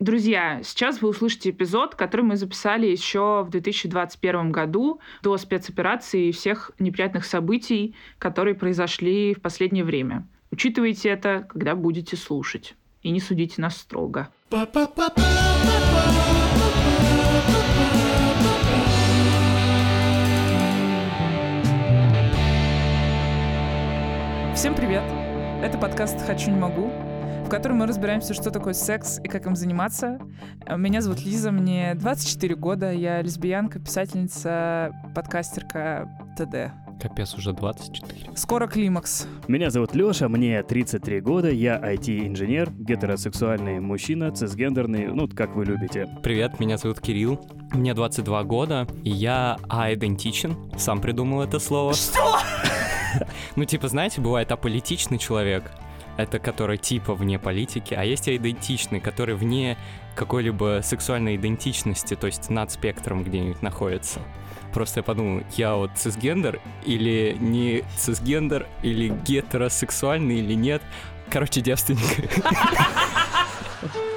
Друзья, сейчас вы услышите эпизод, который мы записали еще в 2021 году до спецоперации и всех неприятных событий, которые произошли в последнее время. Учитывайте это, когда будете слушать. И не судите нас строго. Всем привет! Это подкаст «Хочу, не могу», в котором мы разбираемся, что такое секс и как им заниматься. Меня зовут Лиза, мне 24 года, я лесбиянка, писательница, подкастерка ТД. Капец, уже 24. Скоро климакс. Меня зовут Лёша, мне 33 года, я IT-инженер, гетеросексуальный мужчина, цисгендерный, ну, как вы любите. Привет, меня зовут Кирилл, мне 22 года, и я аидентичен, сам придумал это слово. Что? Ну, типа, знаете, бывает аполитичный человек, это который типа вне политики, а есть идентичный, который вне какой-либо сексуальной идентичности, то есть над спектром где-нибудь находится. Просто я подумал, я вот цисгендер или не цисгендер, или гетеросексуальный или нет. Короче, девственник.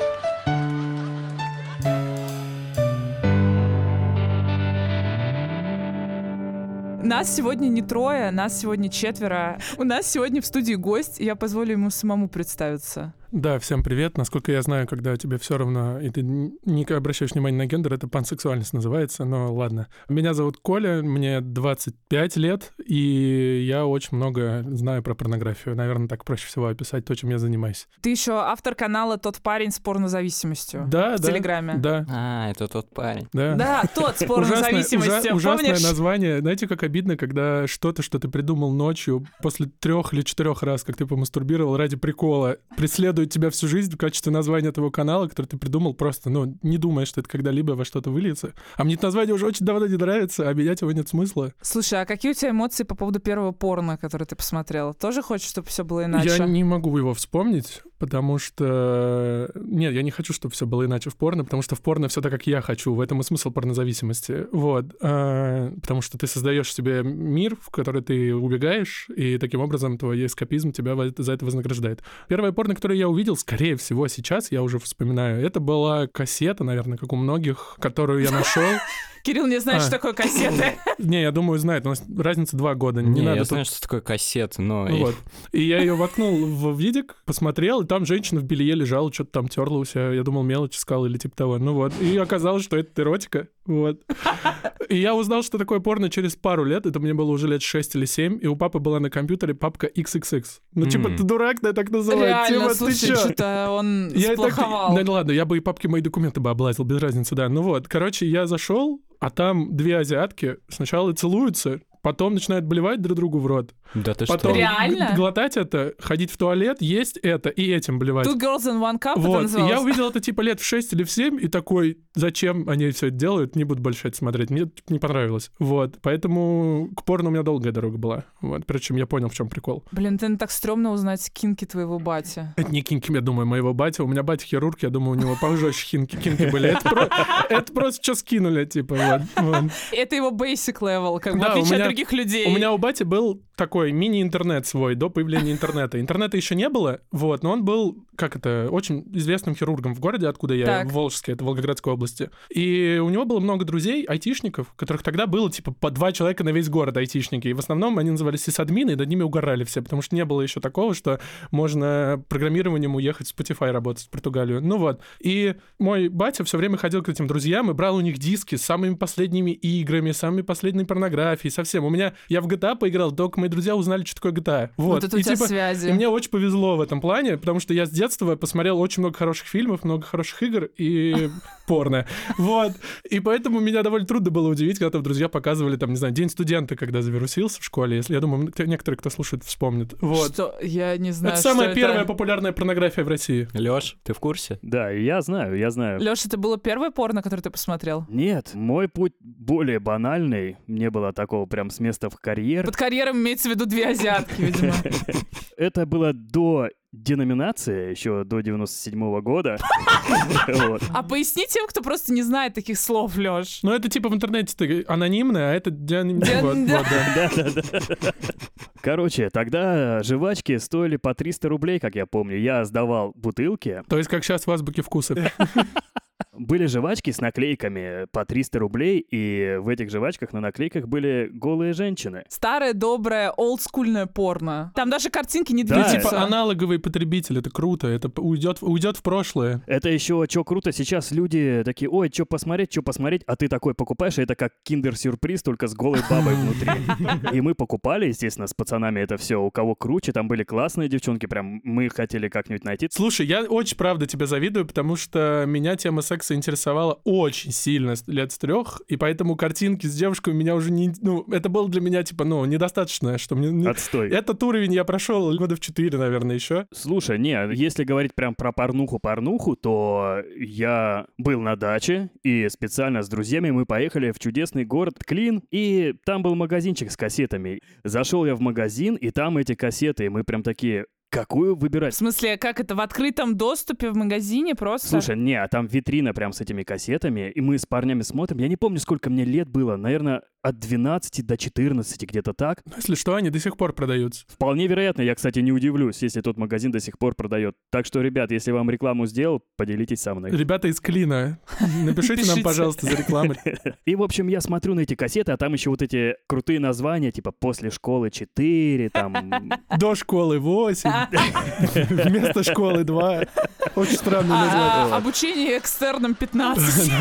Нас сегодня не трое, нас сегодня четверо. У нас сегодня в студии гость, я позволю ему самому представиться. Да, всем привет. Насколько я знаю, когда тебе все равно, и ты не обращаешь внимания на гендер, это пансексуальность называется, но ладно. Меня зовут Коля, мне 25 лет, и я очень много знаю про порнографию. Наверное, так проще всего описать то, чем я занимаюсь. Ты еще автор канала «Тот парень с порнозависимостью» да, в да, Телеграме. Да. А, это тот парень. Да, да тот с порнозависимостью, ужас, ужасное название. Знаете, как обидно, когда что-то, что ты придумал ночью, после трех или четырех раз, как ты помастурбировал ради прикола, преследует тебя всю жизнь в качестве названия этого канала, который ты придумал просто, ну, не думая, что это когда-либо во что-то выльется. А мне это название уже очень давно не нравится, а менять его нет смысла. Слушай, а какие у тебя эмоции по поводу первого порно, который ты посмотрел? Тоже хочешь, чтобы все было иначе? Я не могу его вспомнить, потому что... Нет, я не хочу, чтобы все было иначе в порно, потому что в порно все так, как я хочу. В этом и смысл порнозависимости. Вот. А, потому что ты создаешь себе мир, в который ты убегаешь, и таким образом твой эскапизм тебя за это вознаграждает. Первое порно, которое я увидел, скорее всего, сейчас, я уже вспоминаю, это была кассета, наверное, как у многих, которую я нашел. Кирилл не знает, А. что такое кассеты. Не, я думаю, знает. У нас разница два года. Не, Не, надо я тут знаю, что такое кассета, но... Ну Вот. И я ее воткнул в видик, посмотрел, и там женщина в белье лежала, что-то там терла у себя. Я думал, мелочь искал или типа того. Ну вот. И оказалось, что это эротика. Вот. И я узнал, что такое порно через пару лет. Это мне было уже лет 6 или 7. И у папы была на компьютере папка XXX. Ну, типа, ты дурак, да, так называют. Реально, ты слушай, что-то он Я так... сплоховал. Да ладно, я бы и папки мои документы бы облазил, без разницы, да. Ну вот, короче, я зашел, а там две азиатки сначала целуются, потом начинают блевать друг другу в рот. Да ты Потом что? Реально? глотать это, ходить в туалет, есть это и этим блевать. Two Girls in One Cup это вот, и называлось? я увидел это типа лет в 6 или в 7, и такой, зачем они все это делают, не буду больше это смотреть. Мне типа, не понравилось. Вот, поэтому к порно у меня долгая дорога была. Вот, причем я понял, в чем прикол. Блин, ты так стрёмно узнать кинки твоего бати. Это не кинки, я думаю, моего батя. У меня батя хирург, я думаю, у него пожестче кинки, кинки были. Это, про- это просто что скинули, типа. Это его basic level, как бы, отличие меня- от других людей. У меня у бати был такой мини-интернет свой до появления интернета. Интернета еще не было, вот, но он был, как это, очень известным хирургом в городе, откуда я, Так. в Волжске, это Волгоградской области. И у него было много друзей, айтишников, которых тогда было, типа, по два человека на весь город айтишники. И в основном они назывались сисадмины, и над ними угорали все, потому что не было еще такого, что можно программированием уехать в Spotify работать в Португалию. Ну вот. И мой батя все время ходил к этим друзьям и брал у них диски с самыми последними играми, самыми последней порнографией, совсем. У меня, я в GTA поиграл, только мои друзья узнали, что такое GTA. Вот. Вот это у и, тебя типа, связи. и мне очень повезло в этом плане, потому что я с детства посмотрел очень много хороших фильмов, много хороших игр и порно. Вот. И поэтому меня довольно трудно было удивить, когда там друзья показывали, там, не знаю, День студента, когда завирусился в школе. Если я думаю, некоторые, кто слушает, вспомнят. Вот. Что? Я не знаю, Это что самая это. первая популярная порнография в России. Лёш, ты в курсе? Да, я знаю, я знаю. Лёша, это было первое порно, которое ты посмотрел? Нет, мой путь более банальный. Не было такого прям с места в карьер. Под карьером имеется в виду две азиатки, видимо. Это было до деноминация еще до 97 года. Вот. А поясни тем, кто просто не знает таких слов, Лёш. Ну, это типа в интернете ты анонимное, а это... Да-да-да. Короче, тогда жвачки стоили по 300 рублей, как я помню. Я сдавал бутылки. То есть как сейчас в азбуке вкусов. Были жвачки с наклейками по 300 рублей, и в этих жвачках на наклейках были голые женщины. Старое, доброе, олдскульное порно. Там даже картинки не Да, двигаются. Типа аналоговый потребитель, это круто, это уйдет, уйдет в прошлое. Это еще что круто, сейчас люди такие, ой, что посмотреть, что посмотреть, а ты такой покупаешь, и это как киндер-сюрприз, только с голой бабой внутри. И мы покупали, естественно, с пацанами это все, у кого круче, там были классные девчонки, прям мы хотели как-нибудь найти. Слушай, я очень правда тебя завидую, потому что меня тема секса интересовала очень сильно лет с трех, и поэтому картинки с девушками меня уже не... Ну, это было для меня, типа, ну, недостаточно, что мне... не- Отстой. Этот уровень я прошел года в четыре, наверное, еще. Слушай, не, если говорить прям про порнуху-порнуху, то я был на даче, и специально с друзьями мы поехали в чудесный город Клин, и там был магазинчик с кассетами. Зашел я в магазин, и там эти кассеты, и мы прям такие, какую В выбирать? смысле, как это, в открытом доступе в магазине просто? Слушай, не, а там витрина прям с этими кассетами, и мы с парнями смотрим. Я не помню, сколько мне лет было, наверное, от 12 до 14, где-то так. Ну, если что, они до сих пор продаются. Вполне вероятно, я, кстати, не удивлюсь, если тот магазин до сих пор продает. Так что, ребят, если вам рекламу сделал, поделитесь со мной. Ребята из Клина, напишите нам, пожалуйста, за рекламу. И, в общем, я смотрю на эти кассеты, а там еще вот эти крутые названия, типа «После школы 4», там... До школы 8, вместо школы 2. Очень странное А, название. обучение экстерном 15.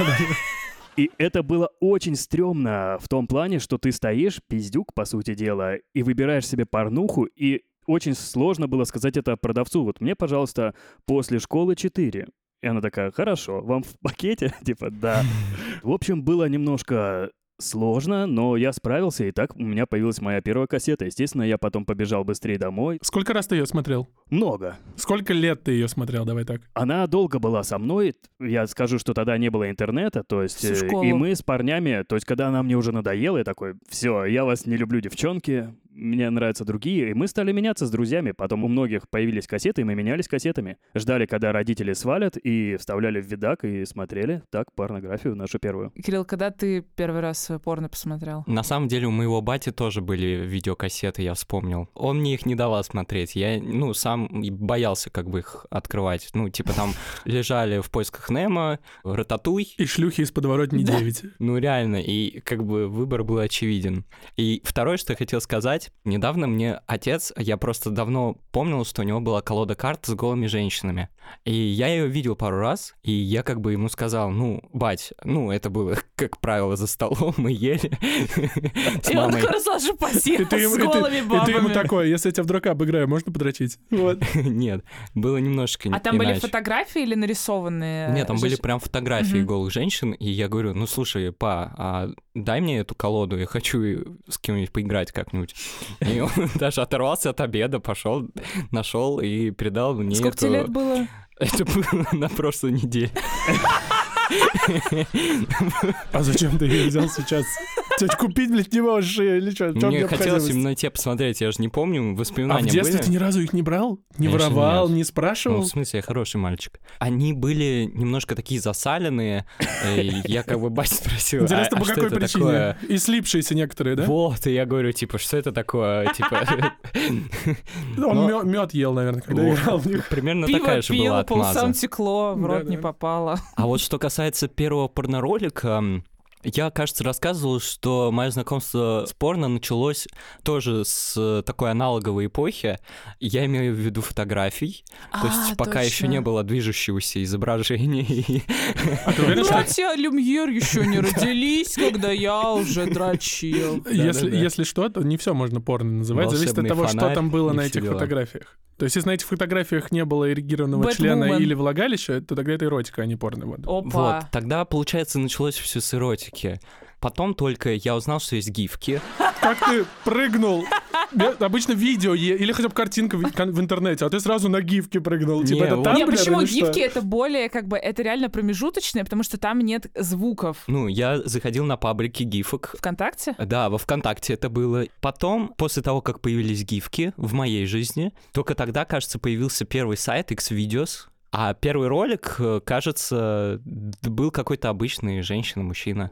И это было очень стрёмно в том плане, что ты стоишь, пиздюк, по сути дела, и выбираешь себе порнуху, и очень сложно было сказать это продавцу. Вот мне, пожалуйста, после школы 4. И она такая, хорошо, вам в пакете? Типа, да. В общем, было немножко сложно, но я справился, и так у меня появилась моя первая кассета. Естественно, я потом побежал быстрее домой. Сколько раз ты ее смотрел? Много. Сколько лет ты ее смотрел? Давай так. Она долго была со мной. Я скажу, что тогда не было интернета, то есть... Э. И мы с парнями, то есть когда она мне уже надоела, я такой, все, я вас не люблю, девчонки, мне нравятся другие. И мы стали меняться с друзьями. Потом у многих появились кассеты, и мы менялись кассетами. Ждали, когда родители свалят, и вставляли в видак, и смотрели так порнографию нашу первую. Кирилл, когда ты первый раз порно посмотрел? На самом деле у моего бати тоже были видеокассеты, я вспомнил. Он мне их не давал смотреть. Я, ну, сам боялся как бы их открывать. Ну, типа там лежали в поисках Немо, Рататуй. И шлюхи из подворотни 9. Ну, реально, и как бы выбор был очевиден. И второе, что я хотел сказать, недавно мне отец, я просто давно помнил, что у него была колода карт с голыми женщинами. И я ее видел пару раз, и я как бы ему сказал, ну, бать, ну, это было, как правило, за столом, мы ели с И он мамой. такой разложи посел с голыми и ты ему бабами. такой, если я тебя вдруг обыграю, можно подрочить? Нет, было немножко А там были фотографии или нарисованные? Нет, там были прям фотографии голых женщин, и я говорю, ну слушай, па, а дай мне эту колоду, я хочу с кем-нибудь поиграть как-нибудь. И он даже оторвался от обеда, пошел, нашел и передал мне Сколько эту- тебе лет было? Это было на прошлой неделе. А зачем ты ее взял сейчас? Тебя купить, блядь, не можешь или что? Мне хотелось именно те посмотреть, я же не помню, А в воспоминания детстве ты ни разу их не брал? Не воровал, не Ну, спрашивал? в смысле, я хороший мальчик. Они были немножко такие засаленные, и я как бы бать спросил, Интересно, а, по а какой причине? И слипшиеся некоторые, да? Вот, и я говорю, типа, что это такое? Типа, Он мед ел, наверное, когда играл в них. примерно Пиво такая же была пил, по усам текло, в рот не попало. А вот что касается первого порноролика, я, кажется, рассказывал, что мое знакомство с порно началось тоже с э, такой аналоговой эпохи. Я имею в виду фотографий. То есть А, пока еще точно. не было движущегося изображения. А ты уверен, что Братья Люмьер еще не родились, когда я уже дрочил. Если, что, то не все можно порно называть. Зависит от того, что там было на этих фотографиях. То есть, если на этих фотографиях не было эрегированного Bad члена woman. или влагалища, то тогда это эротика, а не порно. Вот. Тогда, получается, началось все с эротики. Потом только я узнал, что есть гифки. Как ты прыгнул обычно видео или хотя бы картинка в, интернете, а ты сразу на гифки прыгнул. Типа, это там, Не, блин, почему гифки это более, как бы, это реально промежуточное, потому что там нет звуков. Ну, я заходил на паблики гифок. ВКонтакте? Да, во ВКонтакте это было. Потом, после того, как появились гифки в моей жизни, только тогда, кажется, появился первый сайт Xvideos, а первый ролик, э, кажется, был какой-то обычный женщина-мужчина.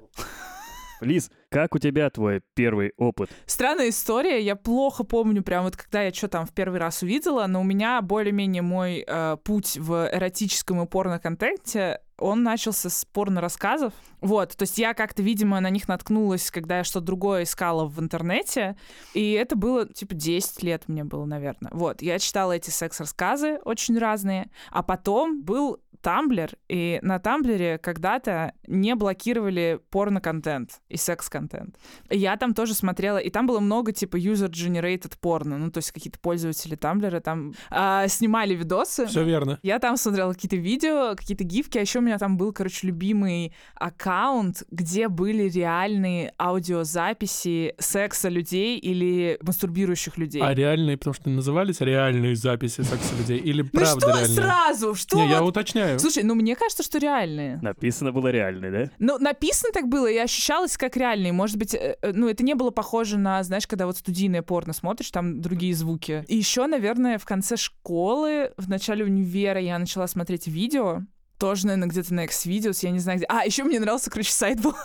Лиз, как у тебя твой первый опыт? Странная история, я плохо помню, прям вот когда я что там в первый раз увидела, но у меня более-менее мой э, путь в эротическом и порно-контенте, он начался с порно-рассказов. Вот, то есть я как-то, видимо, на них наткнулась, когда я что-то другое искала в интернете, и это было, типа, 10 лет мне было, наверное. Вот, я читала эти секс-рассказы очень разные, а потом был Тамблер, и на Тамблере когда-то не блокировали порно-контент и секс-контент. Я там тоже смотрела, и там было много типа user-generated порно, ну то есть какие-то пользователи Тамблера там а, снимали видосы. Все верно. Я там смотрела какие-то видео, какие-то гифки, а еще у меня там был, короче, любимый аккаунт, где были реальные аудиозаписи секса людей или мастурбирующих людей. А реальные, потому что назывались реальные записи секса людей или ну правда что реальные? сразу? Что? Не, я вот? уточняю. Слушай, ну мне кажется, что реальные. Написано было реальный, да? Ну, написано так было и ощущалось как реальный. Может быть, э, э, ну, это не было похоже на, знаешь, когда вот студийное порно смотришь, там другие звуки. И еще, наверное, в конце школы, в начале универа я начала смотреть видео. Тоже, наверное, где-то на Xvideos, я не знаю где. А, еще мне нравился, короче, сайт был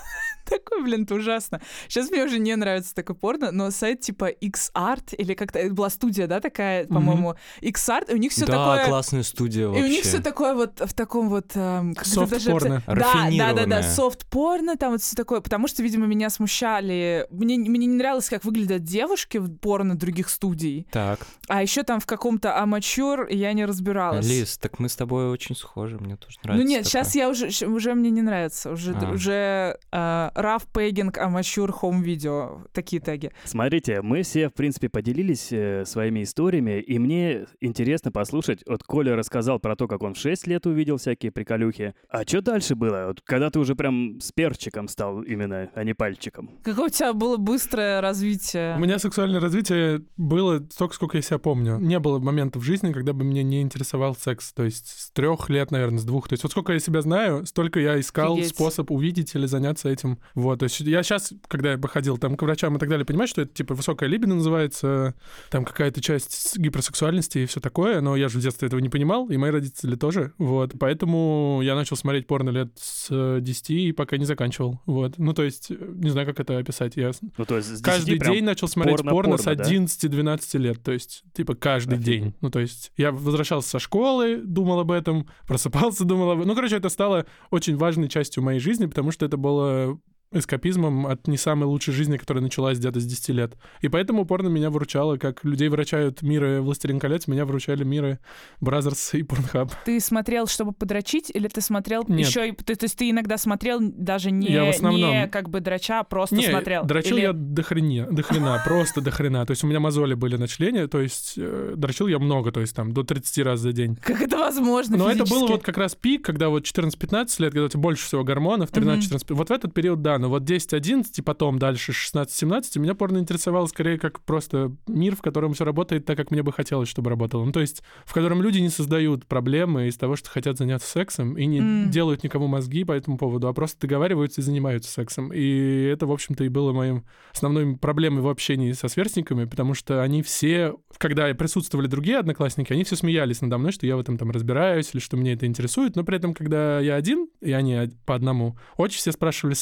такой, блин, это ужасно. Сейчас мне уже не нравится такое порно, но сайт типа X-Art, или как-то, это была студия, да, такая, по-моему, X-Art, и у них все да, такое... классная студия И вообще. у них все такое вот в таком вот... эм, даже Софт-порно. описать? Да, да, да, да, софт-порно, там вот все такое, потому что, видимо, меня смущали... Мне, мне не нравилось, как выглядят девушки в порно других студий, Так, а еще там в каком-то амачур я не разбиралась. Лиз, так мы с тобой очень схожи, мне тоже нравится. Ну нет, такое. сейчас я уже, уже мне не нравится, уже, А. уже э, раф пегинг, амачур, хом видео, такие теги. Смотрите, мы все, в принципе, поделились э, своими историями, и мне интересно послушать. Вот Коля рассказал про то, как он в 6 лет увидел всякие приколюхи. А что дальше было? Вот когда ты уже прям с перчиком стал именно, а не пальчиком? Какое у тебя было быстрое развитие? У меня сексуальное развитие было столько, сколько я себя помню. Не было момента в жизни, когда бы меня не интересовал секс. То есть с трех лет, наверное, с двух. То есть вот сколько я себя знаю, столько я искал Офигеть. способ увидеть или заняться этим. Вот, то есть я сейчас, когда я походил там к врачам и так далее, понимаю, что это типа высокая либидо называется, там какая-то часть с- гиперсексуальности и все такое, но я же в детстве этого не понимал, и мои родители тоже. Вот, поэтому я начал смотреть порно лет с э, 10 и пока не заканчивал. Вот, ну то есть, э, не знаю, как это описать. Я с- Ну, то есть с 10 каждый день начал смотреть порно, порно-порно, с да? 11-12 лет. То есть, типа, каждый Офигеть. день. Ну, то есть, я возвращался со школы, думал об этом, просыпался, думал об этом. Ну, короче, это стало очень важной частью моей жизни, потому что это было эскапизмом от не самой лучшей жизни, которая началась где-то с 10 лет. И поэтому порно меня выручало, как людей вручают миры «Властелин колец», меня вручали миры Бразерс и Порнхаб. Ты смотрел, чтобы подрочить, или ты смотрел Нет. еще и... То, есть ты иногда смотрел даже не, Я в основном- не как бы дроча, а просто Не, смотрел? дрочил Или- я до хрена, до хрена, просто до хрена. То есть у меня мозоли были на члене, то есть э, дрочил я много, то есть там до 30 раз за день. Как это возможно Но это было вот как раз пик, когда вот 14-15 лет, когда у тебя больше всего гормонов, 13-14. Вот в этот период, да, но вот 10-11 и потом дальше 16-17 меня порно интересовало скорее как просто мир, в котором все работает так, как мне бы хотелось, чтобы работало. Ну, то есть в котором люди не создают проблемы из того, что хотят заняться сексом, и не М. делают никому мозги по этому поводу, а просто договариваются и занимаются сексом. И это, в общем-то, и было моим основной проблемой в общении со сверстниками, потому что они все, когда присутствовали другие одноклассники, они все смеялись надо мной, что я в этом там разбираюсь или что мне это интересует, но при этом, когда я один, и они по одному, очень все спрашивали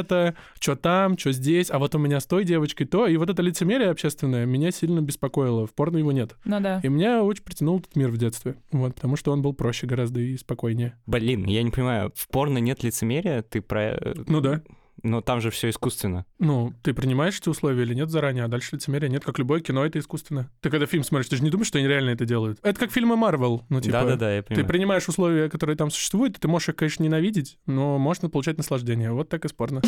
совета, что там, что здесь, а вот у меня с той девочкой то, и вот это лицемерие общественное меня сильно беспокоило, в порно его нет. Ну да. И меня очень притянул этот мир в детстве, вот, потому что он был проще гораздо и спокойнее. Блин, я не понимаю, в порно нет лицемерия? Ты про... э, Ну да. Но там же все искусственно. Ну, ты принимаешь эти условия или нет заранее, а дальше лицемерия нет, как любое кино, это искусственно. Ты когда фильм смотришь, ты же не думаешь, что они реально это делают. Это как фильмы Марвел, ну типа... Да-да-да, я Ты понимаю. принимаешь условия, которые там существуют, и ты можешь их, конечно, ненавидеть, но можно получать наслаждение. Вот так и спорно.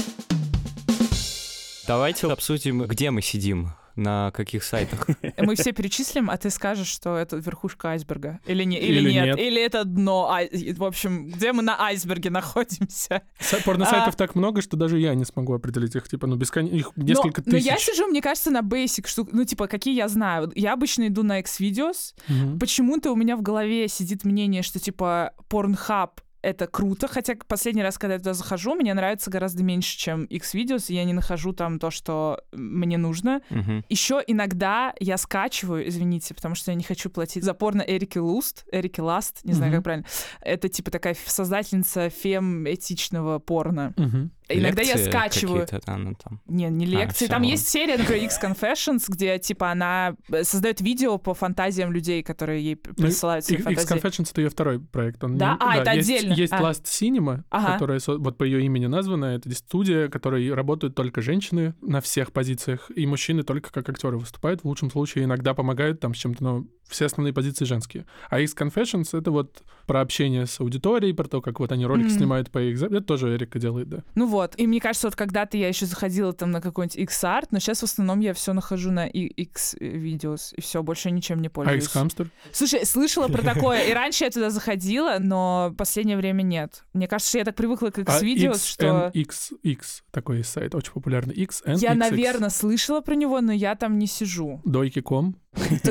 Давайте обсудим, где мы сидим, на каких сайтах. Мы все перечислим, а ты скажешь, что это верхушка айсберга. Или, не, или, Или нет. нет. Или это дно. ай- В общем, где мы на айсберге находимся? Са- Порносайтов так много, что даже я не смогу определить их, типа, ну, бескон... их Но- несколько но, тысяч. я сижу, мне кажется, на basic штук. Ну, типа, какие я знаю. Я обычно иду на X-Videos. Мгм. Почему-то у меня в голове сидит мнение, что, типа, Pornhub это круто, хотя последний раз, когда я туда захожу, мне нравится гораздо меньше, чем X-Videos, и я не нахожу там то, что мне нужно. Мгм. Еще иногда я скачиваю, извините, потому что я не хочу платить за порно Эрики Луст, Эрики Ласт, не знаю, Мгм. как правильно. Это типа такая создательница фем-этичного порно. Мгм. Иногда я Лекции скачиваю. какие-то, она там. Не, не лекции. всё, Там есть серия, например, X Confessions, где типа она э, создает видео по фантазиям людей, которые ей Ну, присылают свои X фантазии. Confessions — это ее второй проект. Он Да? не- А, это есть, отдельно. Есть А. Last Cinema, Ага. которая вот по ее имени названа. Это студия, в которой работают только женщины на всех позициях, и мужчины только как актеры выступают. В лучшем случае иногда помогают там с чем-то, но все основные позиции женские. А X Confessions — это вот про общение с аудиторией, про то, как вот они ролики Мгм. снимают по их... Это тоже Эрика делает, да. Ну вот, и мне кажется, вот когда-то я еще заходила там на какой-нибудь X-Art, но сейчас в основном я все нахожу на X-Videos, и все, больше ничем не А пользуюсь. X-Hamster? Слушай, слышала про такое, и раньше я туда заходила, но в последнее время нет. Мне кажется, что я так привыкла к А X-Videos, что... XNXX, такой сайт, очень популярный. XNXX. Я, наверное, слышала про него, но я там не сижу. Дойки.ком.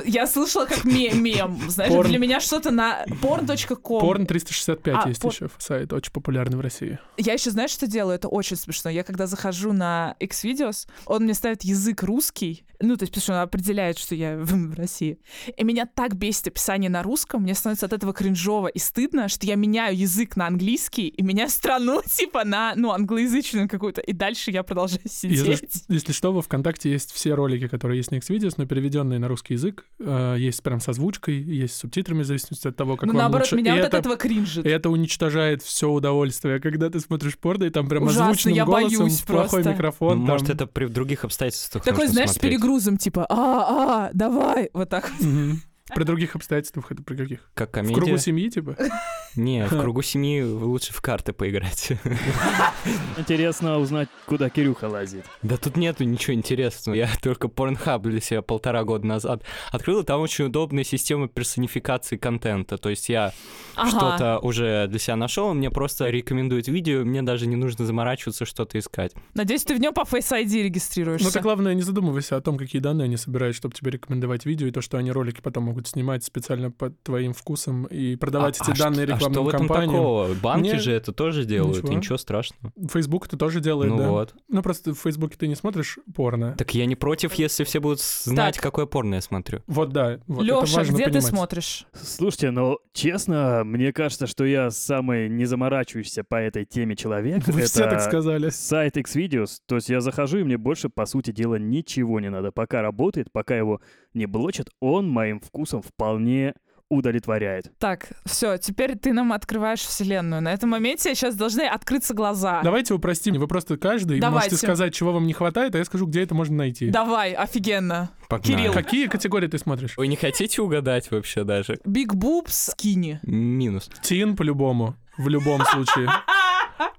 Я слышала как ме- мем. Знаешь, Порн. для меня что-то на porn.com. Порн 365 А, есть пор- еще сайт, очень популярный в России. Я еще, знаешь, что делаю? Это очень смешно. Я когда захожу на X-Videos, он мне ставит язык русский, ну, то есть, потому что он определяет, что я в, в России. И меня так бесит описание на русском, мне становится от этого кринжово и стыдно, что я меняю язык на английский и меняю страну, типа, на, ну, англоязычную какую-то, и дальше я продолжаю Если, сидеть. если что, во ВКонтакте есть все ролики, которые есть на Xvideos, но переведенные на русский язык. Э, есть прям со озвучкой, есть с субтитрами, в зависимости от того, как ну, вам наоборот, лучше. меня и вот это, от этого кринжит. и это уничтожает все удовольствие, когда ты смотришь порно, и там прям Ужасно, озвученным я голосом, боюсь плохой просто. микрофон. Может, там. это при других обстоятельствах Такой, нужно знаешь, с смотреть. перегрузом, типа, а, а, давай, вот так. вот. Мгм. При других обстоятельствах это при каких? Как В комедия. кругу семьи, типа? Не, в кругу семьи лучше в карты поиграть. Интересно узнать, куда Кирюха лазит. Да тут нету ничего интересного. Я только Pornhub для себя полтора года назад открыл, и там очень удобная система персонификации контента. То есть я Ага. что-то уже для себя нашел, мне просто рекомендуют видео, мне даже не нужно заморачиваться, что-то искать. Надеюсь, ты в нем по Face ID регистрируешься. Ну, так главное, не задумывайся о том, какие данные они собирают, чтобы тебе рекомендовать видео, и то, что они ролики потом могут снимать специально по твоим вкусам и продавать А- эти а данные что- а рекламным что в этом компаниям. такого? Банки Не- же это тоже делают, Ничего. и ничего страшного. Facebook это тоже делает, ну да. вот. Ну, просто в Фейсбуке ты не смотришь порно. Так я не против, если все будут знать, Так. какое порно я смотрю. Вот, да. Вот, это Лёша, важно где ты понимать. смотришь? Слушайте, ну, честно, мне кажется, что я самый не заморачивающийся по этой теме человек. Вы Это все так сказали. Сайт Xvideos. То есть я захожу, и мне больше, по сути дела, ничего не надо. Пока работает, пока его не блочат, он моим вкусом вполне удовлетворяет. Так, все, теперь ты нам открываешь вселенную. На этом моменте сейчас должны открыться глаза. Давайте упростим. Вы просто каждый Давайте. можете сказать, чего вам не хватает, а я скажу, где это можно найти. Давай, офигенно. Погнали. Кирилл. Какие категории ты смотришь? Вы не хотите угадать вообще даже? Big boobs, скини. Минус. Тин по-любому. В любом случае.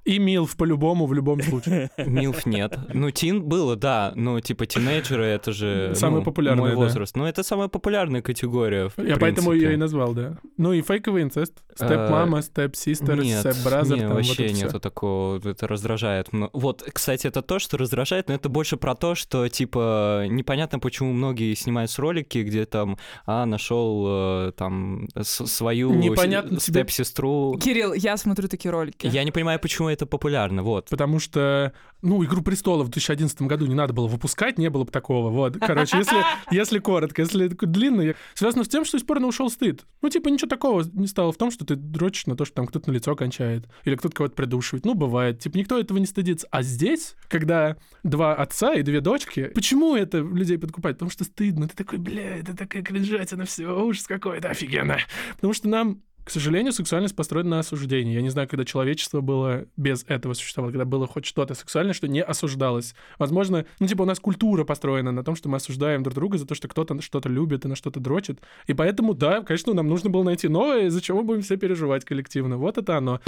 И Милф по-любому в любом случае. Милф нет. Ну, тин было, да. Ну, типа, тинейджеры — это же Самая ну, популярная, мой да. возраст. Ну, это самая популярная категория, в Я поэтому принципе. ее и назвал, да. Ну и фейковый инцест. Степ-мама, степ-систер, Нет, степ-бразер. не, там вот вообще всё. нету такого, это раздражает. Вот, кстати, это то, что раздражает, но это больше про то, что, типа, непонятно, почему многие снимают ролики, где там, а, нашел э, там свою степ-сестру. Кирилл, я смотрю такие ролики. Я не понимаю, почему это популярно, вот. Потому что, ну, «Игру престолов» в 2011 году не надо было выпускать, не было бы такого. Вот, короче, если, если коротко, если длинный, связано с тем, что из порно ушел стыд. Ну, типа, ничего такого не стало в том, что ты дрочишь на то, что там кто-то на лицо кончает, или кто-то кого-то придушивает. Ну, бывает. Типа, никто этого не стыдится. А здесь, когда два отца и две дочки, почему это людей подкупает? Потому что стыдно. Ты такой, бля, это такая кринжатина, все, ужас какой-то, офигенно. Потому что нам к сожалению, сексуальность построена на осуждении. Я не знаю, когда человечество было без этого существовало, когда было хоть что-то сексуальное, что не осуждалось. Возможно, ну, типа, у нас культура построена на том, что мы осуждаем друг друга за то, что кто-то что-то любит и на что-то дрочит. И поэтому, да, конечно, нам нужно было найти новое, из-за чего мы будем все переживать коллективно. Вот это оно.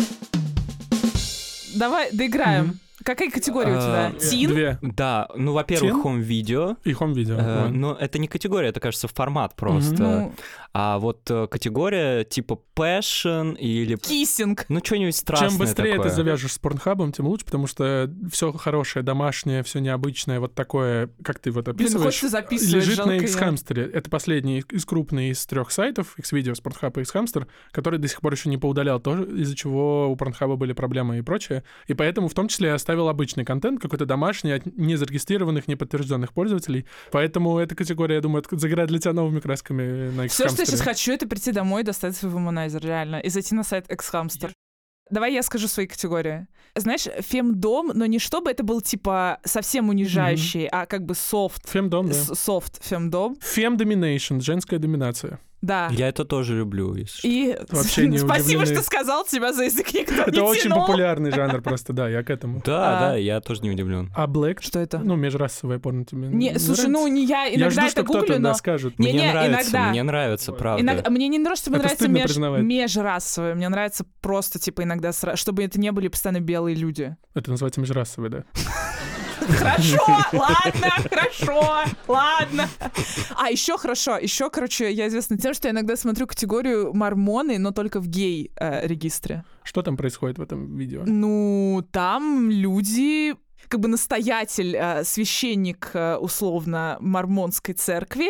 Давай доиграем. Мгм. Какая категория у тебя? А, Тин? Две. Да, ну, во-первых, хом-видео. И хом-видео. Э, но это не категория, это, кажется, формат просто. А вот э, категория типа passion или... киссинг. Ну, что-нибудь страшное Чем быстрее такое. ты завяжешь с порнхабом, тем лучше, потому что все хорошее, домашнее, все необычное, вот такое, как ты вот Блин, описываешь, лежит на я. X-Hamster. Это последний из крупных из трех сайтов, X-Video, Pornhub и X-Hamster, который до сих пор еще не поудалял, тоже из-за чего у Pornhub были проблемы и прочее. И поэтому в том числе я оставил обычный контент, какой-то домашний, от незарегистрированных, неподтвержденных пользователей. Поэтому эта категория, я думаю, загорает для тебя новыми красками на Все, что я сейчас хочу, это прийти домой, достать свой вуманайзер, реально, и зайти на сайт Xhamster. Давай я скажу свои категории. Знаешь, фемдом, но не чтобы это был типа совсем унижающий, а как бы софт. Фемдом, да. Софт фемдом. Фем-доминation, женская доминация. Да. Я это тоже люблю, если что. И Вообще не спасибо, удивлены. что сказал, тебя за язык никто не Это очень тянул. популярный жанр просто, да, я к этому. Да, А. да, я тоже не удивлен. А Black, Что это? ну, межрасовое порно тебе Не, слушай, ну нравится? не я Я иногда жду, это что кто-то гуглю, но скажет. Не, мне не, нравится, иногда. мне нравится, правда. иногда мне не нравится, мне Это нравится меж- признавать. межрасовое. Мне нравится просто типа иногда, сра- чтобы это не были постоянно белые люди. Это называется межрасовое, да. Хорошо, ладно, хорошо, ладно. А еще хорошо, еще, короче, я известна тем, что я иногда смотрю категорию мормоны, но только в гей-регистре. Что там происходит в этом видео? Ну, там люди как бы настоятель, э, священник, э, условно, мормонской церкви,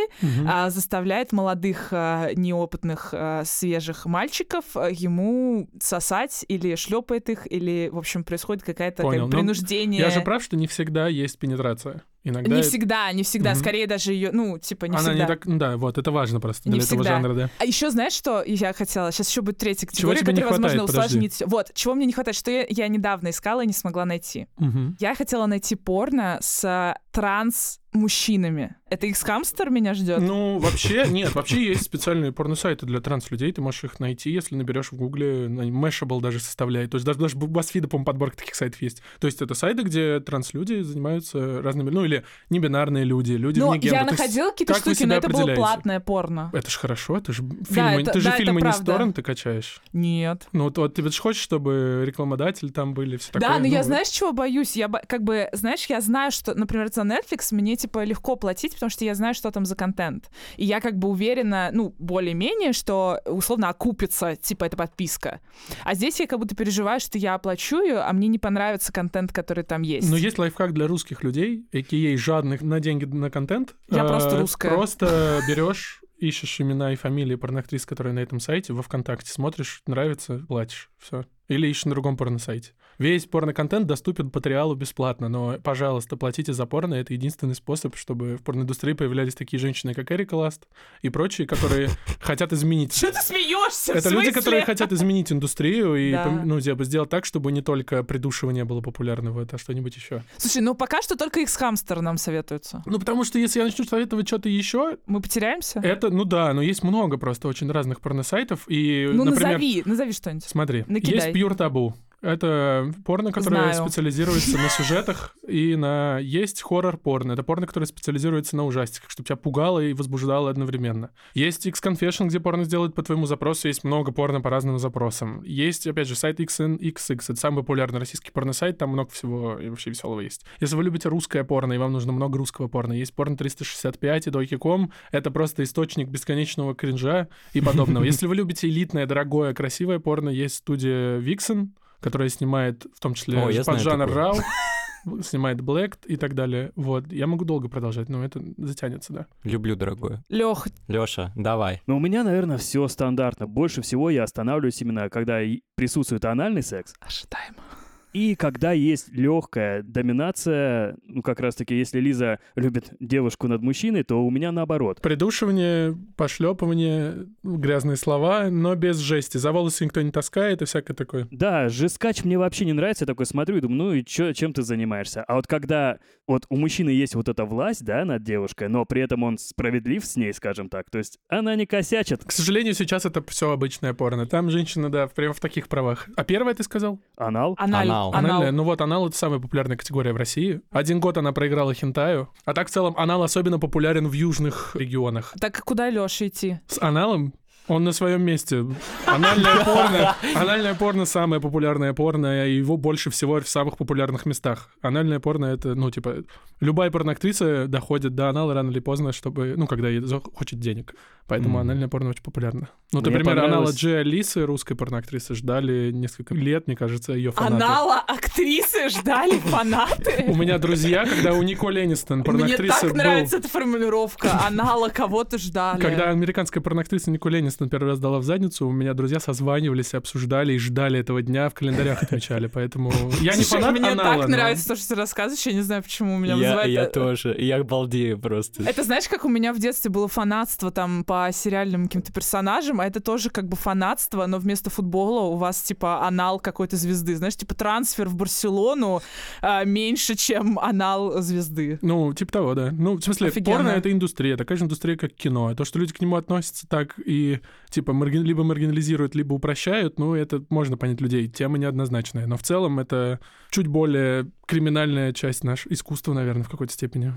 а, заставляет молодых, а, неопытных, свежих мальчиков ему сосать или шлепает их, или, в общем, происходит какая-то как. Ну, принуждение. Я же прав, что не всегда есть пенетрация. Иногда Не всегда, не всегда. Мгм. Скорее даже ее, ну, типа, не она всегда. не так... ну Да, вот, это важно просто Не для этого всегда. жанра, да. А еще знаешь, что я хотела? Сейчас еще будет третья Чего категория, не которая, возможно, хватает? Подожди. усложнит все. Вот, чего мне не хватает, что я, я недавно искала и не смогла найти. Мгм. Я хотела найти порно с транс-мужчинами. Это X-Hamster меня ждет? Ну, вообще, нет, вообще есть специальные порносайты для транс-людей, ты можешь их найти, если наберешь в гугле, на- Mashable даже составляет, то есть даже, даже BuzzFeed, по-моему, подборка таких сайтов есть. То есть это сайты, где транс-люди занимаются разными, ну или небинарные люди, люди Ну, вне гендера. я находила какие-то штуки, но это было платное порно. Это ж хорошо, ты же фильмы, это- ты же да, это фильмы не с торрента качаешь. Нет. Ну вот, вот ты ведь хочешь, чтобы рекламодатель там были, все Да, такое. но я ну, знаешь, чего боюсь? Я как бы, знаешь, я знаю, что, например, Netflix мне типа легко платить, потому что я знаю, что там за контент. И я как бы уверена, ну, более-менее, что условно окупится, типа, эта подписка. А здесь я как будто переживаю, что я оплачу ее, а мне не понравится контент, который там есть. Но есть лайфхак для русских людей, а.к.а. жадных на деньги на контент. Я Э, просто русская. Просто берешь, ищешь имена и фамилии порноактрис, которые на этом сайте, во ВКонтакте смотришь, нравится, платишь. Все. Или ищешь на другом порносайте. Весь порноконтент доступен по триалу бесплатно, но, пожалуйста, платите за порно. Это единственный способ, чтобы в порноиндустрии появлялись такие женщины, как Эрика Ласт и прочие, которые хотят изменить Что ты смеешься? это люди, которые хотят изменить индустрию и ну, сделать так, чтобы не только придушивание было популярным, а что-нибудь еще. Слушай, ну пока что только X-Hamster нам советуются. Ну, потому что если я начну советовать что-то еще, Мы потеряемся? это, ну да, но есть много просто очень разных порносайтов. И, ну, например, назови, назови что-нибудь. смотри, накидай. есть Pure Taboo. Это порно, которое Знаю. специализируется на сюжетах, и на... Есть хоррор-порно. Это порно, которое специализируется на ужастиках, чтобы тебя пугало и возбуждало одновременно. Есть X-Confession, где порно сделают по твоему запросу. Есть много порно по разным запросам. Есть, опять же, сайт XNXX. Это самый популярный российский порно-сайт. Там много всего и вообще веселого есть. Если вы любите русское порно, и вам нужно много русского порно, есть порно 365 и Donkey.com. Это просто источник бесконечного кринжа и подобного. Если вы любите элитное, дорогое, красивое порно, есть студия Vixen, которая снимает в том числе О, поджанр такую. рау, снимает Black и так далее. Вот. Я могу долго продолжать, но это затянется, да. Люблю, дорогое. Лех, Лёша, давай. Но у меня, наверное, все стандартно. Больше всего я останавливаюсь именно, когда присутствует анальный секс, ожидаемо. И когда есть легкая доминация, ну, как раз-таки, если Лиза любит девушку над мужчиной, то у меня наоборот. Придушивание, пошлепывание, грязные слова, но без жести. За волосы никто не таскает и всякое такое. Да, жескач мне вообще не нравится, я такой смотрю и думаю, ну и чё, чем ты занимаешься? А вот когда вот у мужчины есть вот эта власть, да, над девушкой, но при этом он справедлив с ней, скажем так, то есть она не косячит. К сожалению, сейчас это все обычное порно. Там женщина, да, прямо в таких правах. А первое ты сказал? Анал? Аналь. Анал. Анал. Анальная. Ну вот, анал — это самая популярная категория в России. Один год она проиграла хентаю. А так, в целом, анал особенно популярен в южных регионах. Так куда Леша идти? С аналом Он на своем месте. Анальное порно, анальное порно самое популярное порно, и его больше всего в самых популярных местах. Анальное порно это, ну, типа, любая порноактриса доходит до анала рано или поздно, чтобы, ну, когда ей хочет денег. Поэтому анальное порно очень популярно. Ну, Мне например, анала Джи Алисы, русской порноактрисы, ждали несколько лет, мне кажется, ее фанаты. Анала актрисы ждали фанаты. У меня друзья, когда у Николь Энистон, Мне порноактрисы, так нравится эта формулировка. Анала кого-то ждали. Когда американская порноактриса Николь Энистон первый раз дала в задницу, у меня друзья созванивались, обсуждали и ждали этого дня, в календарях отмечали. Поэтому я не Слушай, фанат мне анала, так но- нравится то, что ты рассказываешь, я не знаю, почему у меня Я, вызывает... я тоже, я балдею просто. Это знаешь, как у меня в детстве было фанатство там по сериальным каким-то персонажам, а это тоже как бы фанатство, но вместо футбола у вас типа анал какой-то звезды. Знаешь, типа трансфер в Барселону а, меньше, чем анал звезды. Ну, типа того, да. Ну, в смысле, Офигенно. порно — это индустрия, такая же индустрия, как кино. А то, что люди к нему относятся так и, типа, марги- либо маргинализируют, либо упрощают, ну, это можно понять людей. Тема неоднозначная. Но в целом это чуть более криминальная часть нашего искусства, наверное, в какой-то степени.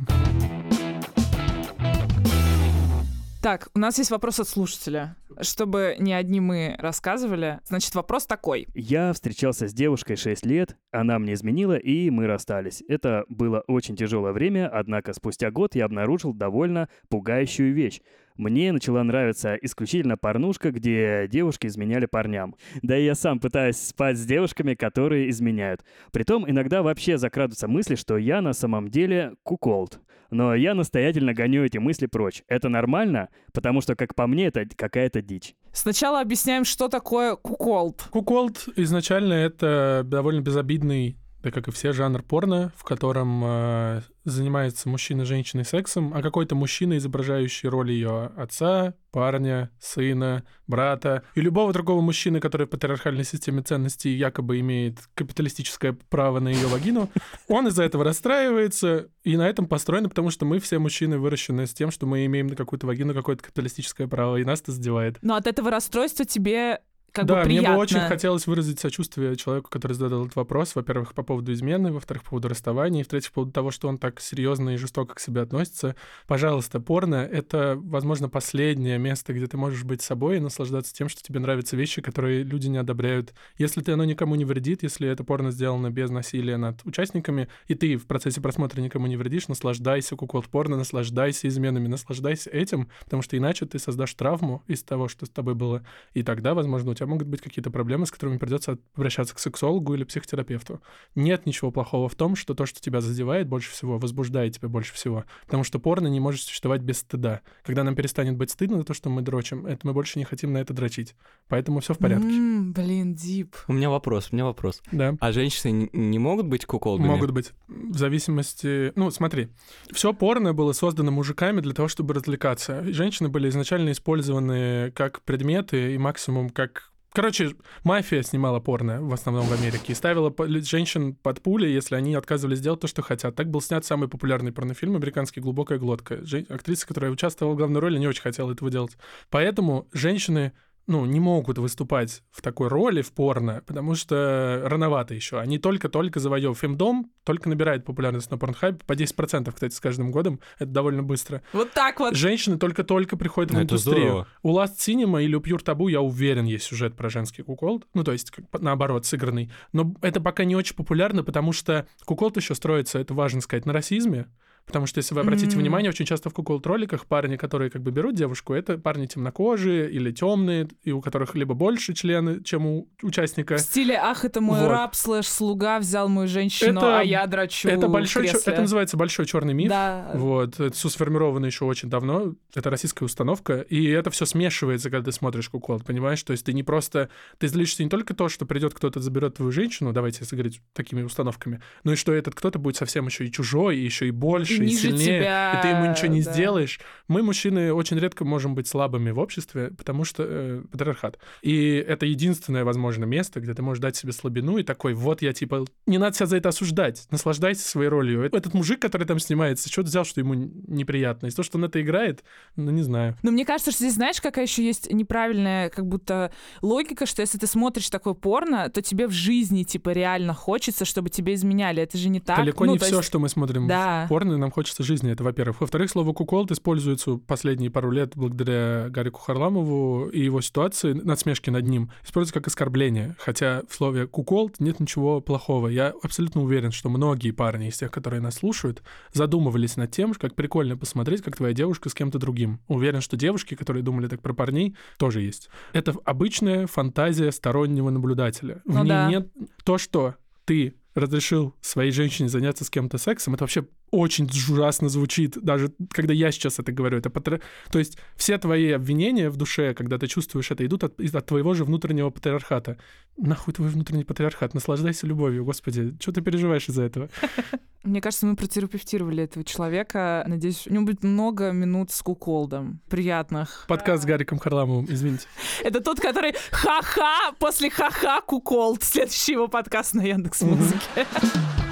Так, у нас есть вопрос от слушателя. Чтобы не одни мы рассказывали, значит, вопрос такой. Я встречался с девушкой 6 лет, она мне изменила, и мы расстались. Это было очень тяжелое время, однако спустя год я обнаружил довольно пугающую вещь. Мне начала нравиться исключительно порнушка, где девушки изменяли парням. Да и я сам пытаюсь спать с девушками, которые изменяют. Притом иногда вообще закрадываются мысли, что я на самом деле куколд. Но я настоятельно гоню эти мысли прочь. Это нормально, потому что, как по мне, это какая-то дичь. Сначала объясняем, что такое куколд. Куколд изначально это довольно безобидный, да как и все, жанр порно, в котором э, занимается мужчина женщиной сексом, а какой-то мужчина, изображающий роль ее отца, парня, сына, брата и любого другого мужчины, который в патриархальной системе ценностей якобы имеет капиталистическое право на ее вагину, он из-за этого расстраивается, и на этом построено, потому что мы все мужчины выращены с тем, что мы имеем на какую-то вагину какое-то капиталистическое право, и нас это задевает. Но от этого расстройства тебе как да, бы приятно. мне бы очень хотелось выразить сочувствие человеку, который задал этот вопрос. Во-первых, по поводу измены, во-вторых, по поводу расставания, и в-третьих, по поводу того, что он так серьезно и жестоко к себе относится. Пожалуйста, порно — это, возможно, последнее место, где ты можешь быть собой и наслаждаться тем, что тебе нравятся вещи, которые люди не одобряют. Если ты оно никому не вредит, если это порно сделано без насилия над участниками, и ты в процессе просмотра никому не вредишь, наслаждайся куколд порно, наслаждайся изменами, наслаждайся этим, потому что иначе ты создашь травму из того, что с тобой было, и тогда, возможно, тебя могут быть какие-то проблемы, с которыми придется обращаться к сексологу или психотерапевту. Нет ничего плохого в том, что то, что тебя задевает больше всего, возбуждает тебя больше всего. Потому что порно не может существовать без стыда. Когда нам перестанет быть стыдно за то, что мы дрочим, это мы больше не хотим на это дрочить. Поэтому все в порядке. М, блин, дип. У меня вопрос, у меня вопрос. Да. А женщины не могут быть куколдами? Могут быть. В зависимости... Ну, смотри. Все порно было создано мужиками для того, чтобы развлекаться. Женщины были изначально использованы как предметы и максимум как Короче, мафия снимала порно в основном в Америке и ставила женщин под пули, если они отказывались делать то, что хотят. Так был снят самый популярный порнофильм американский «Глубокая глотка». Жен- Актриса, которая участвовала в главной роли, не очень хотела этого делать. Поэтому женщины ну, не могут выступать в такой роли в порно, потому что рановато еще. Они только-только завоевывают. Фемдом только набирает популярность на порнхабе по 10%, кстати, с каждым годом. Это довольно быстро. Вот так вот. Женщины только-только приходят в Ну, индустрию. здорово. У Last Cinema или у Pure Taboo, я уверен, есть сюжет про женский куколд. Ну, то есть, наоборот, сыгранный. Но это пока не очень популярно, потому что куколд еще строится, это важно сказать, на расизме. Потому что, если вы обратите М. внимание, очень часто в куколд-роликах парни, которые как бы берут девушку, это парни темнокожие или темные, и у которых либо больше члены, чем у участника. В стиле «Ах, это мой Вот. раб слэш слуга взял мою женщину, Это- а я дрочу Это большой, чё- кресле». это называется большой черный миф. Да. Вот, это сформировано еще очень давно. Это российская установка. И это все смешивается, когда ты смотришь кукол, понимаешь? То есть ты не просто... Ты злишься не только то, что придет кто-то заберет твою женщину, давайте если говорить такими установками, но и что этот кто-то будет совсем еще и чужой, и еще и больше, И и, сильнее, тебя, и ты ему ничего не да. сделаешь. Мы, мужчины, очень редко можем быть слабыми в обществе, потому что э, патриархат. И это единственное, возможно, место, где ты можешь дать себе слабину и такой, вот я типа... Не надо себя за это осуждать, наслаждайся своей ролью. Этот мужик, который там снимается, что ты взял, что ему неприятно? Из того, что он это играет, ну, не знаю. Но мне кажется, что здесь, знаешь, какая еще есть неправильная как будто логика, что если ты смотришь такое порно, то тебе в жизни, типа, реально хочется, чтобы тебе изменяли. Это же не так. Далеко Ну, не то все, есть- что мы смотрим Да. в порно, нам нам хочется жизни, это во-первых. Во-вторых, слово «куколд» используется последние пару лет благодаря Гарику Харламову и его ситуации, надсмешки над ним, используется как оскорбление. Хотя в слове «куколд» нет ничего плохого. Я абсолютно уверен, что многие парни из тех, которые нас слушают, задумывались над тем, как прикольно посмотреть, как твоя девушка с кем-то другим. Уверен, что девушки, которые думали так про парней, тоже есть. Это обычная фантазия стороннего наблюдателя. В Ну ней да. нет то, что ты разрешил своей женщине заняться с кем-то сексом, это вообще очень ужасно звучит, даже когда я сейчас это говорю. Это патри- То есть все твои обвинения в душе, когда ты чувствуешь это, идут от, от твоего же внутреннего патриархата. Нахуй твой внутренний патриархат? Наслаждайся любовью, господи. Что ты переживаешь из-за этого? Мне кажется, мы протерапевтировали этого человека. Надеюсь, у него будет много минут с куколдом. Приятных. Подкаст с Гариком Харламовым, извините. Это тот, который ха-ха, после ха-ха куколд. Следующий его подкаст на Яндекс Музыке.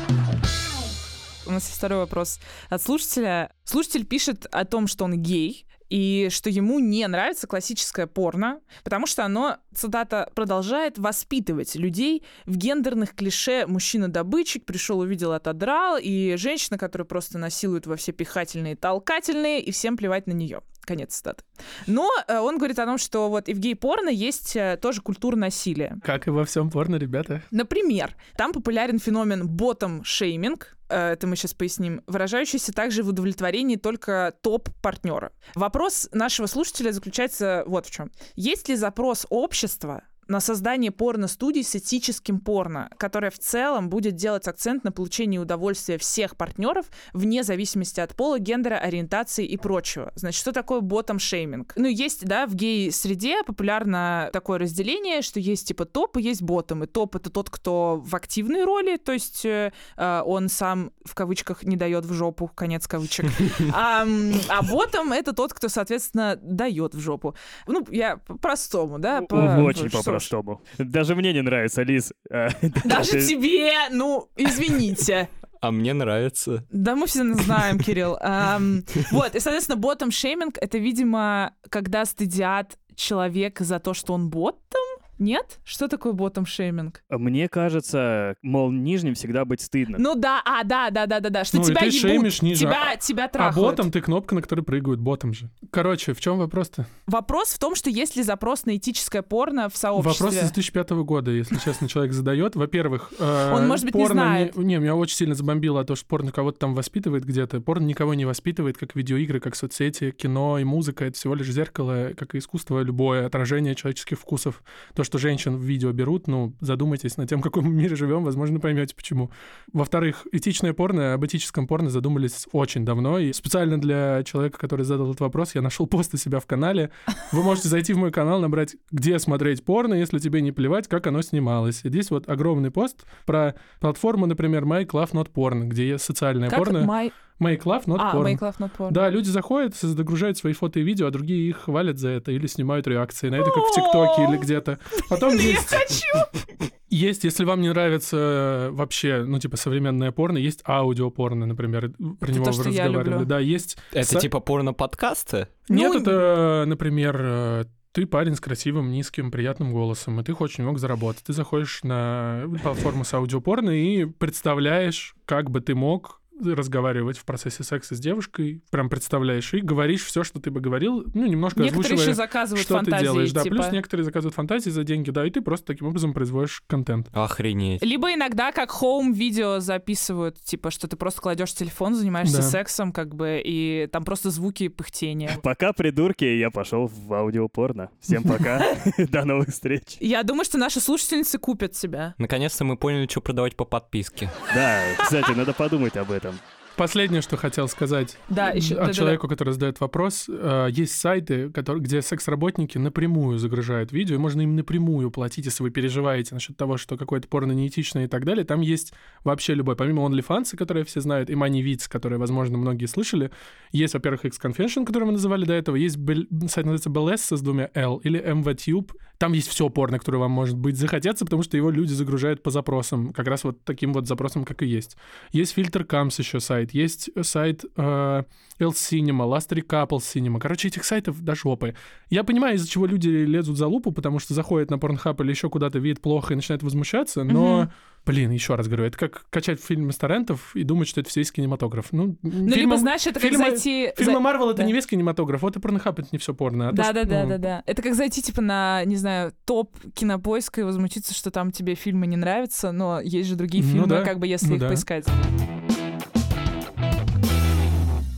У нас есть второй вопрос от слушателя. Слушатель пишет о том, что он гей, и что ему не нравится классическое порно, потому что оно, цитата, продолжает воспитывать людей в гендерных клише «мужчина-добытчик, пришел, увидел, отодрал», и женщина, которая просто насилует во все пихательные и толкательные, и всем плевать на нее. Конец цитаты. Но э, он говорит о том, что вот и в гей-порно есть э, тоже культура насилия. Как и во всем порно, ребята. Например, там популярен феномен ботом-шейминг, э, это мы сейчас поясним, выражающийся также в удовлетворении только топ-партнера. Вопрос нашего слушателя заключается вот в чем. Есть ли запрос общества на создание порно-студий с этическим порно, которая в целом будет делать акцент на получении удовольствия всех партнеров вне зависимости от пола, гендера, ориентации и прочего. Значит, что такое ботом-шейминг? Ну, есть, да, в гей-среде популярно такое разделение, что есть типа топ и есть ботом. И топ — это тот, кто в активной роли, то есть э, э, он сам в кавычках не дает в жопу, конец кавычек. А, а ботом — это тот, кто, соответственно, дает в жопу. Ну, я по-простому, да? по- Очень ж. По-простому. Даже мне не нравится, Лиз. А, Даже тебе, ну, извините. А мне нравится. Да, мы все знаем, Кирилл. Ам, вот, и, соответственно, ботом шейминг — это, видимо, когда стыдят человека за то, что он ботом? Нет? Что такое ботом шейминг? Мне кажется, мол, нижним всегда быть стыдно. Ну да, а, да, да, да, да, да, что Ну, и тебя ты ебут, шеймишь ниже, тебя, а- тебя А трахают. ботом ты кнопка, на которой прыгают, ботом же. Короче, в чем вопрос-то? Вопрос в том, что есть ли запрос на этическое порно в сообществе. Вопрос с 2005 года, если честно, человек задает. Во-первых, э, Он, может быть, не порно знает. Не, меня очень сильно забомбило то, что порно кого-то там воспитывает где-то. Порно никого не воспитывает, как видеоигры, как соцсети, кино и музыка. Это всего лишь зеркало, как и искусство, любое отражение человеческих вкусов. То, что женщин в видео берут, ну, задумайтесь над тем, в каком мире живем, возможно, поймете, почему. Во-вторых, этичное порно, об этическом порно задумались очень давно, и специально для человека, который задал этот вопрос, я нашел пост у себя в канале. Вы можете зайти в мой канал, набрать, где смотреть порно, если тебе не плевать, как оно снималось. И здесь вот огромный пост про платформу, например, Make Love Not Porn, где есть социальное Как порно. my... Make Love Not А, Porn. Make Love Not Porn. Да, люди заходят, загружают свои фото и видео, а другие их хвалят за это или снимают реакции на это, как в ТикТоке или где-то. Потом Я есть... хочу! Есть, если вам не нравится вообще, ну, типа, современное порно, есть аудиопорно, например, про него то, вы я разговаривали. люблю. Да, есть... Это Са- типа порно-подкасты? Нет, Ну, это, например, ты парень с красивым, низким, приятным голосом, и ты хочешь немного заработать. Ты заходишь на платформу с аудиопорно и представляешь, как бы ты мог разговаривать в процессе секса с девушкой, прям представляешь, и говоришь все, что ты бы говорил, ну, немножко Некоторые озвучивая, еще заказывают что фантазии, ты делаешь. Да, типа... плюс некоторые заказывают фантазии за деньги, да, и ты просто таким образом производишь контент. Охренеть. Либо иногда как хоум-видео записывают, типа, что ты просто кладешь телефон, занимаешься Да. сексом, как бы, и там просто звуки пыхтения. Пока, придурки, я пошел в аудиопорно. Всем пока. До новых встреч. Я думаю, что наши слушательницы купят себя. Наконец-то мы поняли, что продавать по подписке. Да, кстати, надо подумать об этом. them. Последнее, что хотел сказать Да, еще... от человеку, который задает вопрос, э, есть сайты, которые, где секс-работники напрямую загружают видео, и можно им напрямую платить, если вы переживаете насчет того, что какое-то порно неэтичное и так далее. Там есть вообще любой, помимо OnlyFans, которые все знают, и MoneyVids, которые, возможно, многие слышали, есть, во-первых, X-Confession, который мы называли до этого, есть сайт называется BLS с двумя L, или MVTube. Там есть все порно, которое вам может быть захотеться, потому что его люди загружают по запросам, как раз вот таким вот запросам, как и есть. Есть фильтр Cams еще сайт, есть сайт э, L Cinema, Last Three Couples Cinema. Короче, этих сайтов до жопы. Я понимаю, из-за чего люди лезут за лупу, потому что заходят на Pornhub или еще куда-то, видят плохо и начинают возмущаться, но Мгм. Блин, еще раз говорю, это как качать фильмы с торрентов и думать, что это все есть кинематограф. Ну, Ну, либо, знаешь, это как фильмы- зайти... Фильмы Марвел это да. не весь кинематограф, вот и порнохаб это не все порно. а то, Да, что- да, да, ну, да, да. Это как зайти, типа, на, не знаю, топ кинопоиска и возмутиться, что там тебе фильмы не нравятся, но есть же другие Ну фильмы, да, как бы, если ну их да. поискать.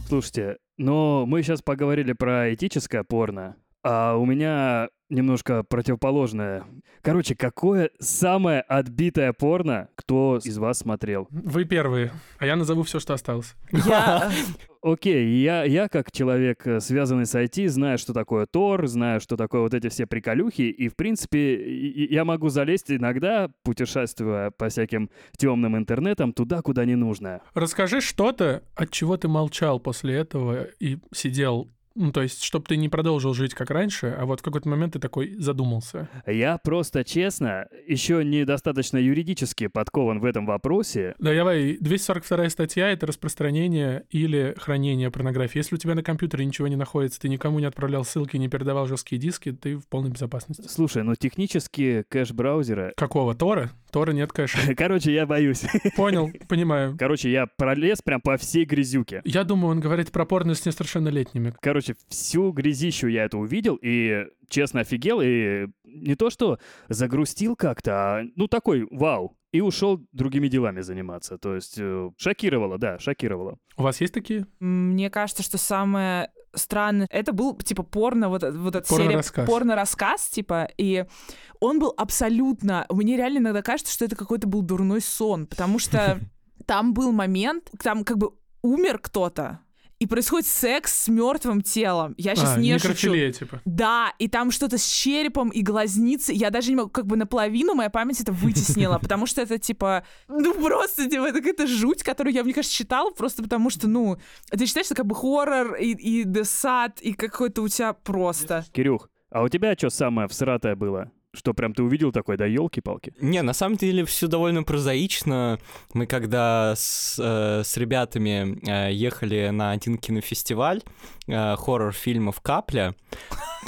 Слушайте, но мы сейчас поговорили про этическое порно, а у меня немножко противоположное. Короче, какое самое отбитое порно, кто из вас смотрел? Вы первые, а я назову все, что осталось. Я... Окей, я, я как человек, э, связанный с IT, знаю, что такое Тор, знаю, что такое вот эти все приколюхи, и, в принципе, я могу залезть иногда, путешествуя по всяким темным интернетам, туда, куда не нужно. Расскажи что-то, от чего ты молчал после этого и сидел. Ну, то есть, чтобы ты не продолжил жить как раньше, а вот в какой-то момент ты такой задумался. Я просто, честно, еще недостаточно юридически подкован в этом вопросе. Да, давай, 242 статья — это распространение или хранение порнографии. Если у тебя на компьютере ничего не находится, ты никому не отправлял ссылки, не передавал жесткие диски, ты в полной безопасности. Слушай, ну технически кэш браузера... Какого? Тора? Тора нет кэша. Короче, я боюсь. Понял, понимаю. Короче, я пролез прям по всей грязюке. Я думаю, он говорит про порно с несовершеннолетними. Короче, всю грязищу я это увидел и, честно, офигел. И не то что загрустил как-то, а ну такой вау. И ушел другими делами заниматься. То есть э, шокировало, да, шокировало. У вас есть такие? Мне кажется, что самое странное... Это был, типа, порно, вот, э- вот эта серия... Порно-рассказ. Порно-рассказ, типа, и он был абсолютно... Мне реально иногда кажется, что это какой-то был дурной сон, потому что там был момент, там как бы умер кто-то, и происходит секс с мертвым телом. Я сейчас а, не шучу. типа. Да, и там что-то с черепом и глазницей. Я даже не могу, как бы наполовину моя память это вытеснила, потому что это типа, ну просто типа, это какая-то жуть, которую я, мне кажется, читала, просто потому что, ну, ты считаешь, что как бы хоррор и, и десад, и какой-то у тебя просто. Кирюх, а у тебя что самое всратое было? Что прям ты увидел такой, да елки-палки? Не, на самом деле все довольно прозаично. Мы когда с, э, с ребятами э, ехали на один кинофестиваль э, хоррор-фильмов «Капля»,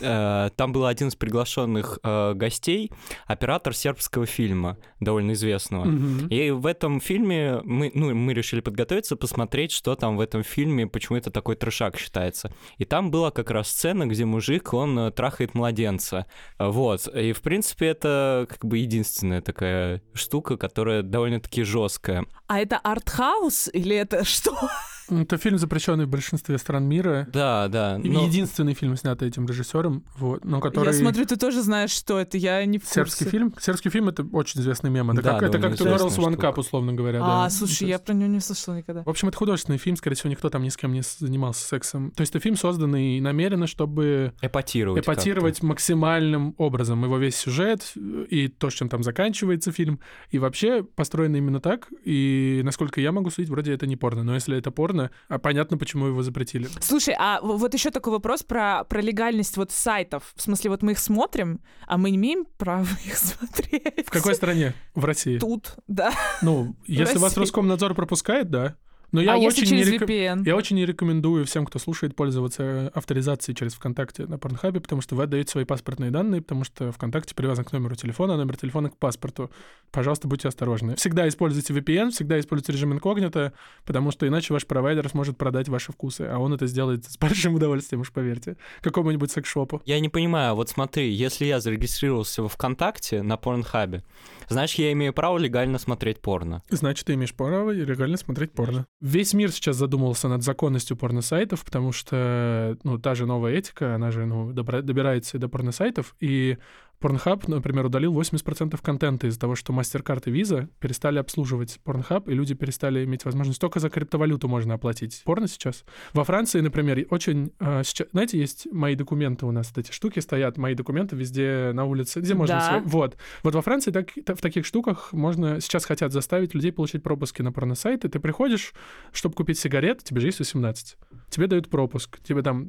э, там был один из приглашенных э, гостей, оператор сербского фильма, довольно известного. Мгм. И в этом фильме мы, ну, мы решили подготовиться, посмотреть, что там в этом фильме, почему это такой трешак считается. И там была как раз сцена, где мужик, он э, трахает младенца. Вот. И, в принципе, это как бы единственная такая штука, которая довольно-таки жесткая. А это артхаус или это что? Это фильм, запрещенный в большинстве стран мира. Да, да. Но- Единственный фильм, снятый этим режиссером, вот, но который... Я смотрю, ты тоже знаешь, что это, я не в курсе. Сербский фильм. Сербский фильм — это очень известный мем. Это Да, как, это как известная One. Cup, условно говоря. А, да. слушай, я про него не слышала никогда. В общем, это художественный фильм, скорее всего, никто там ни с кем не занимался сексом. То есть это фильм, созданный намеренно, чтобы эпатировать. эпатировать максимальным образом его весь сюжет э, и то, с чем там заканчивается фильм. И вообще построено именно так. И, насколько я могу судить, вроде это не порно. Но если это порно, а понятно, почему его запретили. Слушай, а вот еще такой вопрос про, про легальность вот сайтов. В смысле, вот мы их смотрим, а мы не имеем права их смотреть. В какой стране? В России. Тут, да. Ну, если вас. Роскомнадзор пропускает, да. Но я а если очень не через реком- VPN? Я очень не рекомендую всем, кто слушает, пользоваться э, авторизацией через ВКонтакте на Порнхабе, потому что вы отдаете свои паспортные данные, потому что ВКонтакте привязан к номеру телефона, а номер телефона к паспорту. Пожалуйста, будьте осторожны. Всегда используйте VPN, всегда используйте режим инкогнито, потому что иначе ваш провайдер сможет продать ваши вкусы, а он это сделает с большим удовольствием, уж поверьте, какому-нибудь секс-шопу. Я не понимаю, вот смотри, если я зарегистрировался во ВКонтакте на Порнхабе, значит, я имею право легально смотреть порно. Значит, ты имеешь право легально смотреть порно. Весь мир сейчас задумался над законностью порносайтов, потому что, ну, та же новая этика, она же, ну, добра- добирается и до порносайтов, и Pornhub, например, удалил 80% контента из-за того, что MasterCard и Visa перестали обслуживать Pornhub, и люди перестали иметь возможность только за криптовалюту можно оплатить порно сейчас. Во Франции, например, очень... э, сейчас, знаете, есть мои документы у нас, вот эти штуки стоят, мои документы везде на улице, где можно... Да. сво- Вот. Вот во Франции так, та- в таких штуках можно... Сейчас хотят заставить людей получить пропуски на порносайты. Ты приходишь, чтобы купить сигарет, тебе же есть 18. Тебе дают пропуск, тебе там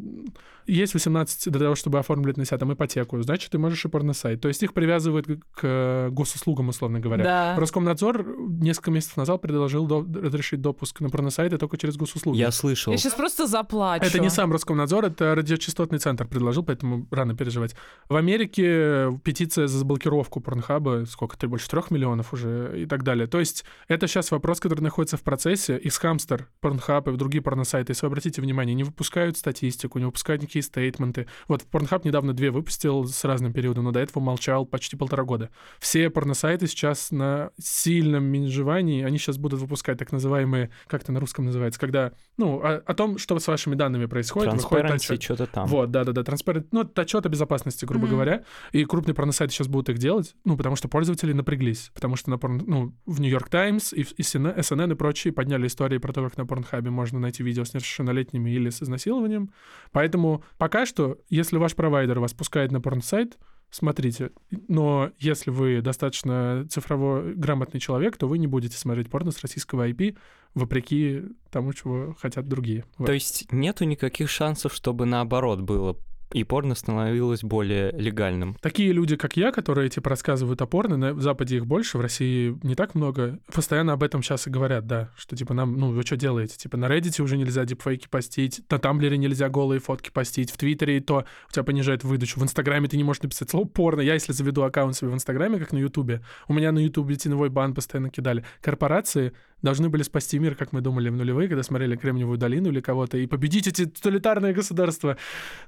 есть 18 для того, чтобы оформить на себя там ипотеку, значит, ты можешь и порно-сайт. То есть их привязывают к госуслугам, условно говоря. Да. Роскомнадзор несколько месяцев назад предложил до- разрешить допуск на порно-сайты только через госуслуги. Я слышал. Я сейчас просто заплачу. Это не сам Роскомнадзор, это радиочастотный центр предложил, поэтому рано переживать. В Америке петиция за заблокировку порнхаба, сколько, ты больше трех миллионов уже и так далее. То есть это сейчас вопрос, который находится в процессе. Из Хамстер, Порнхаб и другие порносайты, если вы обратите внимание, не выпускают статистику, не выпускают никакие стейтменты. Вот Порнхаб недавно две выпустил с разным периодом, но до этого молчал почти полтора года. Все порносайты сейчас на сильном менеджевании, они сейчас будут выпускать так называемые, как это на русском называется, когда, ну, о, о том, что с вашими данными происходит, выходит отчет. что-то там. Вот, да-да-да, транспарент, ну, отчет о безопасности, грубо Мгм. говоря. И крупные порносайты сейчас будут их делать, ну, потому что пользователи напряглись. Потому что на порн... ну, в Нью-Йорк Таймс и, и CNN, SNN и прочие подняли истории про то, как на Порнхабе можно найти видео с несовершеннолетними или с изнасилованием. Поэтому пока что, если ваш провайдер вас пускает на порнсайт, смотрите. Но если вы достаточно цифрово грамотный человек, то вы не будете смотреть порно с российского IP, вопреки тому, чего хотят другие. То есть нету никаких шансов, чтобы наоборот было, и порно становилось более легальным. Такие люди, как я, которые типа рассказывают о порно, на Западе их больше, в России не так много, постоянно об этом сейчас и говорят, да, что типа нам, ну вы что делаете? Типа на Reddit уже нельзя дипфейки постить, на Тамблере нельзя голые фотки постить, в Твиттере и то у тебя понижает выдачу, в Инстаграме ты не можешь написать слово порно. Я если заведу аккаунт себе в Инстаграме, как на Ютубе, у меня на Ютубе теневой бан постоянно кидали. Корпорации должны были спасти мир, как мы думали в нулевые, когда смотрели Кремниевую долину или кого-то, и победить эти тоталитарные государства.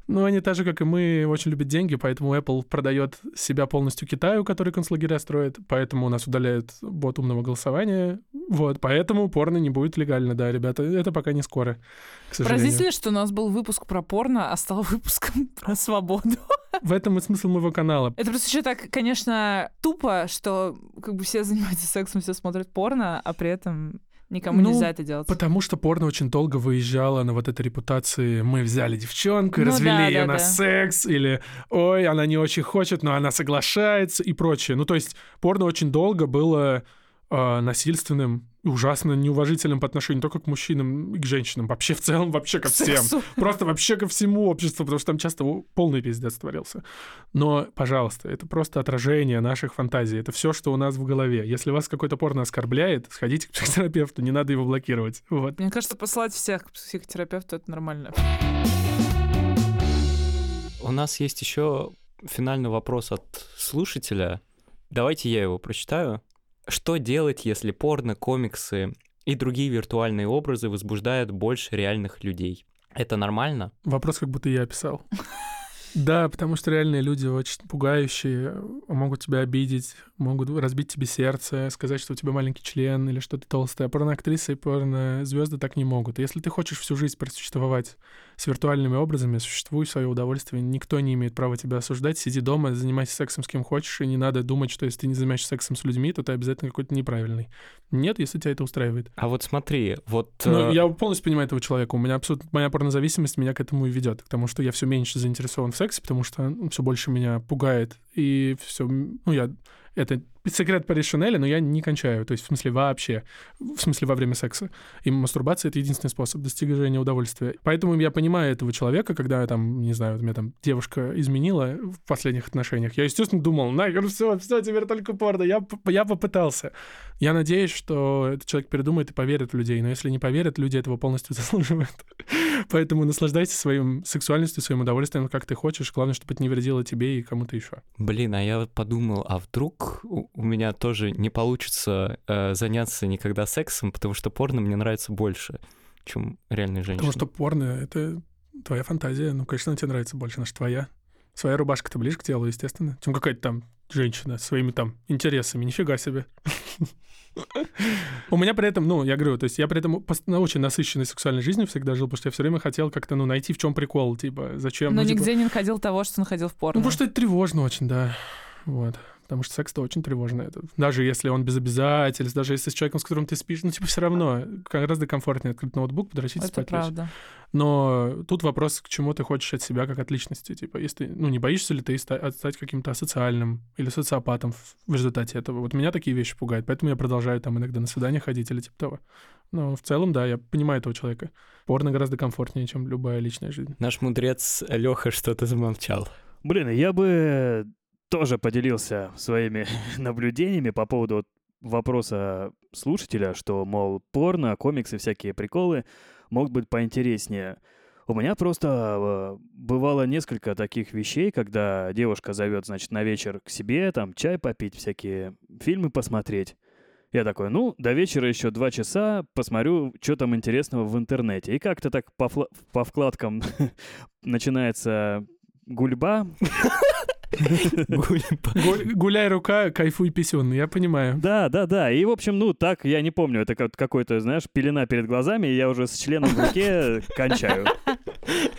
Но они так же, как и мы, очень любят деньги, поэтому Apple продает себя полностью Китаю, который концлагеря строит, поэтому у нас удаляют бот умного голосования. Вот, поэтому порно не будет легально, да, ребята. Это пока не скоро, к сожалению. Поразительно, что у нас был выпуск про порно, а стал выпуском про свободу. В этом и смысл моего канала. Это просто еще так, конечно, тупо, что как бы все занимаются сексом, все смотрят порно, а при этом никому Ну, нельзя это делать. Потому что порно очень долго выезжало на вот этой репутации «мы взяли девчонку и Ну развели да, ее да, на да. секс», или «ой, она не очень хочет, но она соглашается» и прочее. Ну, то есть порно очень долго было э, насильственным ужасно неуважительным по отношению не только к мужчинам и к женщинам, вообще в целом, вообще ко всем. Просто вообще ко всему обществу, потому что там часто полный пиздец творился. Но, пожалуйста, это просто отражение наших фантазий. Это все, что у нас в голове. Если вас какой-то порно оскорбляет, сходите к психотерапевту, не надо его блокировать. Вот. Мне кажется, послать всех к психотерапевту это нормально. У нас есть еще финальный вопрос от слушателя. Давайте я его прочитаю. Что делать, если порно, комиксы и другие виртуальные образы возбуждают больше реальных людей? Это нормально? Вопрос, как будто я описал. Да, потому что реальные люди очень пугающие, могут тебя обидеть, могут разбить тебе сердце, сказать, что у тебя маленький член или что ты толстая. Порноактрисы и порнозвезды так не могут. Если ты хочешь всю жизнь просуществовать с виртуальными образами, существуй в свое удовольствие. Никто не имеет права тебя осуждать. Сиди дома, занимайся сексом с кем хочешь, и не надо думать, что если ты не занимаешься сексом с людьми, то ты обязательно какой-то неправильный. Нет, если тебя это устраивает. А вот смотри, вот... Ну, э, я полностью понимаю этого человека. У меня абсолютно моя порнозависимость меня к этому и ведет, к тому, что я все меньше заинтересован в сексе, потому что все больше меня пугает и все, ну я это секрет Пари Шанеля, но я не кончаю, то есть в смысле вообще, в смысле во время секса. И мастурбация — это единственный способ достижения удовольствия. Поэтому я понимаю этого человека, когда там, не знаю, вот меня там девушка изменила в последних отношениях. Я, естественно, думал, нахер, все, все, теперь только порно. Я, я попытался. Я надеюсь, что этот человек передумает и поверит в людей, но если не поверят, люди этого полностью заслуживают. Поэтому наслаждайся своим сексуальностью, своим удовольствием, как ты хочешь. Главное, чтобы это не вредило тебе и кому-то еще. Блин, а я подумал, а вдруг у у меня тоже не получится э, заняться никогда сексом, потому что порно мне нравится больше, чем реальные женщины. Потому что порно — это твоя фантазия. Ну, конечно, она тебе нравится больше, она же твоя. Своя рубашка-то ближе к телу, естественно, чем какая-то там женщина с своими там интересами. Нифига себе. У меня при этом, ну, я говорю, то есть я при этом на очень насыщенной сексуальной жизнью всегда жил, потому что я все время хотел как-то, ну, найти в чем прикол, типа, зачем... Но ну, типа, нигде не находил того, что находил в Ну, порно. потому что это тревожно очень, да. Вот. Потому что секс-то очень тревожно. Это. Даже если он без обязательств, даже если с человеком, с которым ты спишь, ну, типа, все равно гораздо комфортнее открыть ноутбук, подрочить, Это спать лечь. правда. Но тут вопрос, к чему ты хочешь от себя как от личности. Типа, если, ну, не боишься ли ты ста- стать каким-то асоциальным или социопатом в, в результате этого? Вот меня такие вещи пугают, поэтому я продолжаю там иногда на свидание ходить или типа того. Но в целом, да, я понимаю этого человека. Порно гораздо комфортнее, чем любая личная жизнь. Наш мудрец Леха что-то замолчал. Блин, я бы тоже поделился своими наблюдениями по поводу вопроса слушателя, что, мол, порно, комиксы, всякие приколы могут быть поинтереснее. У меня просто э, бывало несколько таких вещей, когда девушка зовет, значит, на вечер к себе, там, чай попить, всякие фильмы посмотреть. Я такой, ну, до вечера еще два часа, посмотрю, что там интересного в интернете. И как-то так по, по вкладкам начинается гульба. Гуляй рука, кайфуй писюн, я понимаю. Да, да, да. И, в общем, ну, так, я не помню, это как какой-то, знаешь, пелена перед глазами, и я уже с членом в руке кончаю.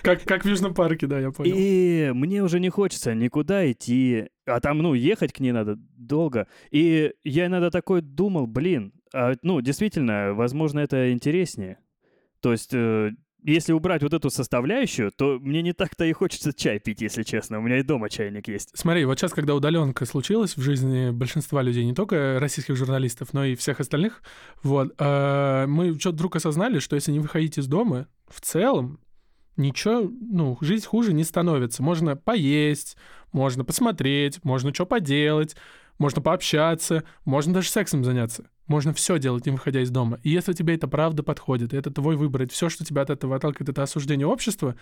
Как, как в Южном парке, да, я понял. И мне уже не хочется никуда идти. А там, ну, ехать к ней надо долго. И я иногда такой думал, блин, а, ну, действительно, возможно, это интереснее. То есть, э, если убрать вот эту составляющую, то мне не так-то и хочется чай пить, если честно. У меня и дома чайник есть. Смотри, вот сейчас, когда удаленка случилась в жизни большинства людей, не только российских журналистов, но и всех остальных, вот, э, мы что-то вдруг осознали, что если не выходить из дома, в целом ничего, ну, жизнь хуже не становится. Можно поесть, можно посмотреть, можно что поделать, можно пообщаться, можно даже сексом заняться. Можно все делать, не выходя из дома. И если тебе это правда подходит, это твой выбор, и все, что тебя от этого отталкивает, это осуждение общества,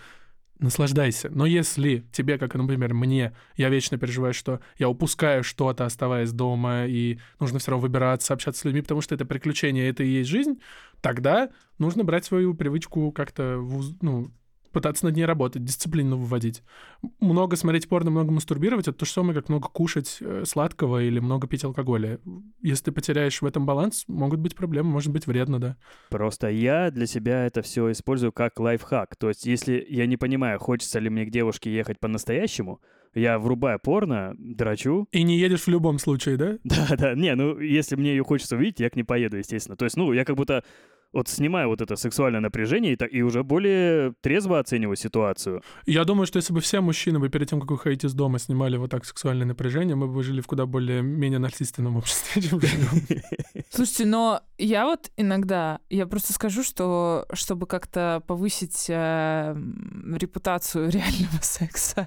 наслаждайся. Но если тебе, как, например, мне, я вечно переживаю, что я упускаю что-то, оставаясь дома, и нужно все равно выбираться, общаться с людьми, потому что это приключение, это и есть жизнь, тогда нужно брать свою привычку как-то, ну, пытаться над ней работать, дисциплину выводить. Много смотреть порно, много мастурбировать — это то же самое, как много кушать э, сладкого или много пить алкоголя. Если ты потеряешь в этом баланс, могут быть проблемы, может быть вредно, да. Просто я для себя это все использую как лайфхак. То есть, если я не понимаю, хочется ли мне к девушке ехать по-настоящему, я врубаю порно, драчу. И не едешь в любом случае, да? Да, да, не, ну, если мне ее хочется увидеть, я к ней поеду, естественно. То есть, ну, я как будто вот снимаю вот это сексуальное напряжение и, так, и уже более трезво оцениваю ситуацию. Я думаю, что если бы все мужчины бы перед тем, как выходить из дома, снимали вот так сексуальное напряжение, мы бы жили в куда более менее нарциссственном обществе, чем живем. Слушайте, но я вот иногда, я просто скажу, что чтобы как-то повысить э, репутацию реального секса.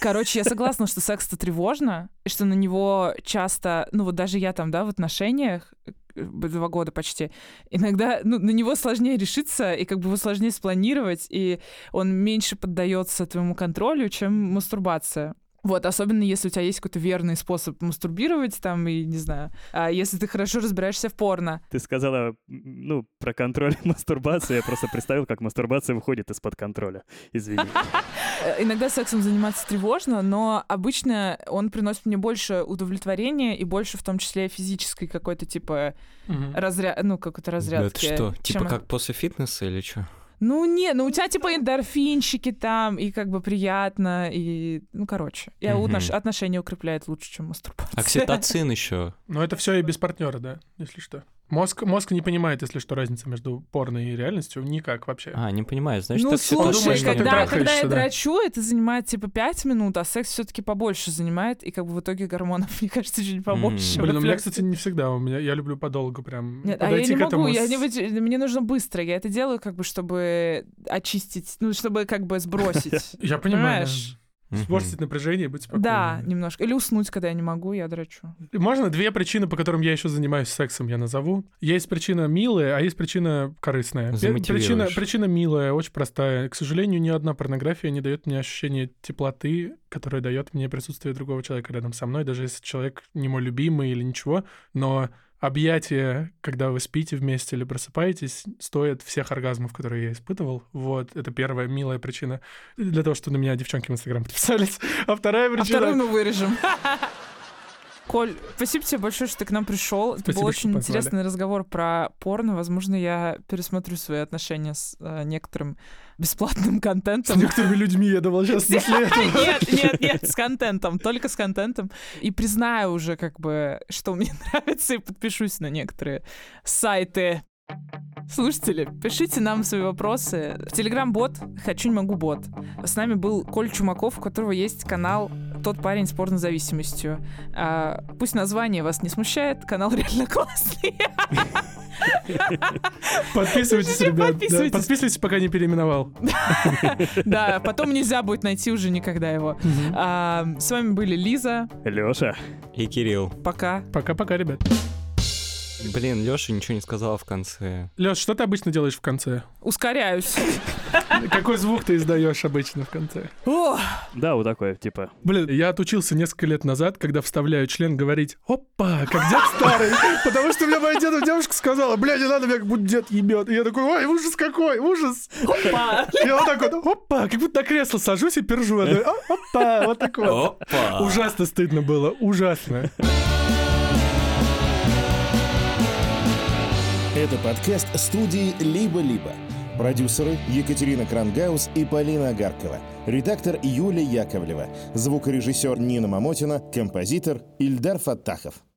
Короче, я согласна, что секс-то тревожно, и что на него часто, ну вот даже я там, да, в отношениях, два года почти, иногда ну, на него сложнее решиться, и как бы его сложнее спланировать, и он меньше поддается твоему контролю, чем мастурбация. Вот, особенно если у тебя есть какой-то верный способ мастурбировать, там, и не знаю, а если ты хорошо разбираешься в порно. Ты сказала, ну, про контроль мастурбации. Я просто представил, как мастурбация выходит из-под контроля. Извини. Иногда сексом заниматься тревожно, но обычно он приносит мне больше удовлетворения и больше в том числе физической какой-то типа разряд, ну какой-то разрядки. это что, типа как после фитнеса или что? Ну не, ну у тебя типа эндорфинчики там, и как бы приятно, и, ну короче. И Мгм. отнош- отношения укрепляет лучше, чем мастурбация. Окситоцин еще. Но это все и без партнера, да, если что. Мозг, мозг не понимает, если что, разница между порно и реальностью. Никак вообще. А, не понимаю, значит, ну, окситоцин. слушай, думаешь, что ты когда, когда я да. драчу, это занимает типа 5 минут, а секс все-таки побольше занимает, и как бы в итоге гормонов, мне кажется, чуть побольше. Блин, у меня, кстати, не всегда. У меня я люблю подолгу прям Нет, а я подойти не к этому. могу, я не мне нужно быстро. Я это делаю, как бы, чтобы очистить, ну, чтобы как бы сбросить. Я понимаю. Понимаешь? Сбросить напряжение и быть спокойным. Да, немножко. Или уснуть, когда я не могу, я драчу. Можно две причины, по которым я еще занимаюсь сексом, я назову. Есть причина милая, а есть причина корыстная. Причина, причина милая, очень простая. К сожалению, ни одна порнография не дает мне ощущение теплоты, которое дает мне присутствие другого человека рядом со мной, даже если человек не мой любимый или ничего. Но объятия, когда вы спите вместе или просыпаетесь, стоят всех оргазмов, которые я испытывал. Вот, это первая милая причина для того, чтобы на меня девчонки в Инстаграм подписались. А вторая А причина... вторую мы вырежем. Коль, спасибо тебе большое, что ты к нам пришел. Это был очень позвали. интересный разговор про порно. Возможно, я пересмотрю свои отношения с э, некоторым бесплатным С контентом. некоторыми людьми я думал, сейчас после этого. Нет, нет, нет, с контентом, только с контентом. И признаю уже, как бы, что мне нравится, и подпишусь на некоторые сайты. Слушатели, пишите нам свои вопросы. В Телеграм-бот «Хочу, не могу бот». С нами был Коль Чумаков, у которого есть канал «Тот парень с порнозависимостью». А, пусть название вас не смущает, канал реально классный. Подписывайтесь, ребят. да. Подписывайтесь. Подписывайтесь, пока не переименовал. Да, потом нельзя будет найти уже никогда его. А, С вами были Лиза. Лёша, И Кирилл. Пока. Пока-пока, ребят. Блин, Леша ничего не сказала в конце. Леш, что ты обычно делаешь в конце? Ускоряюсь. Какой звук ты издаешь обычно в конце? О, да, вот такое, типа, Блин, я отучился несколько лет назад, когда вставляю член, говорить «Опа!», как дед старый. Потому что мне моя деда девушка сказала, бля, не надо, меня как будто дед ебет. И я такой, ой, ужас какой, ужас. опа. Я вот так вот, опа, как будто на кресло сажусь и пержу. Такой, «О, Опа, вот так вот. Опа! Ужасно стыдно было, ужасно. Это подкаст студии «Либо-либо». Продюсеры Екатерина Крангаус и Полина Агаркова. Редактор Юлия Яковлева. Звукорежиссер Нина Мамотина. Композитор Ильдар Фаттахов.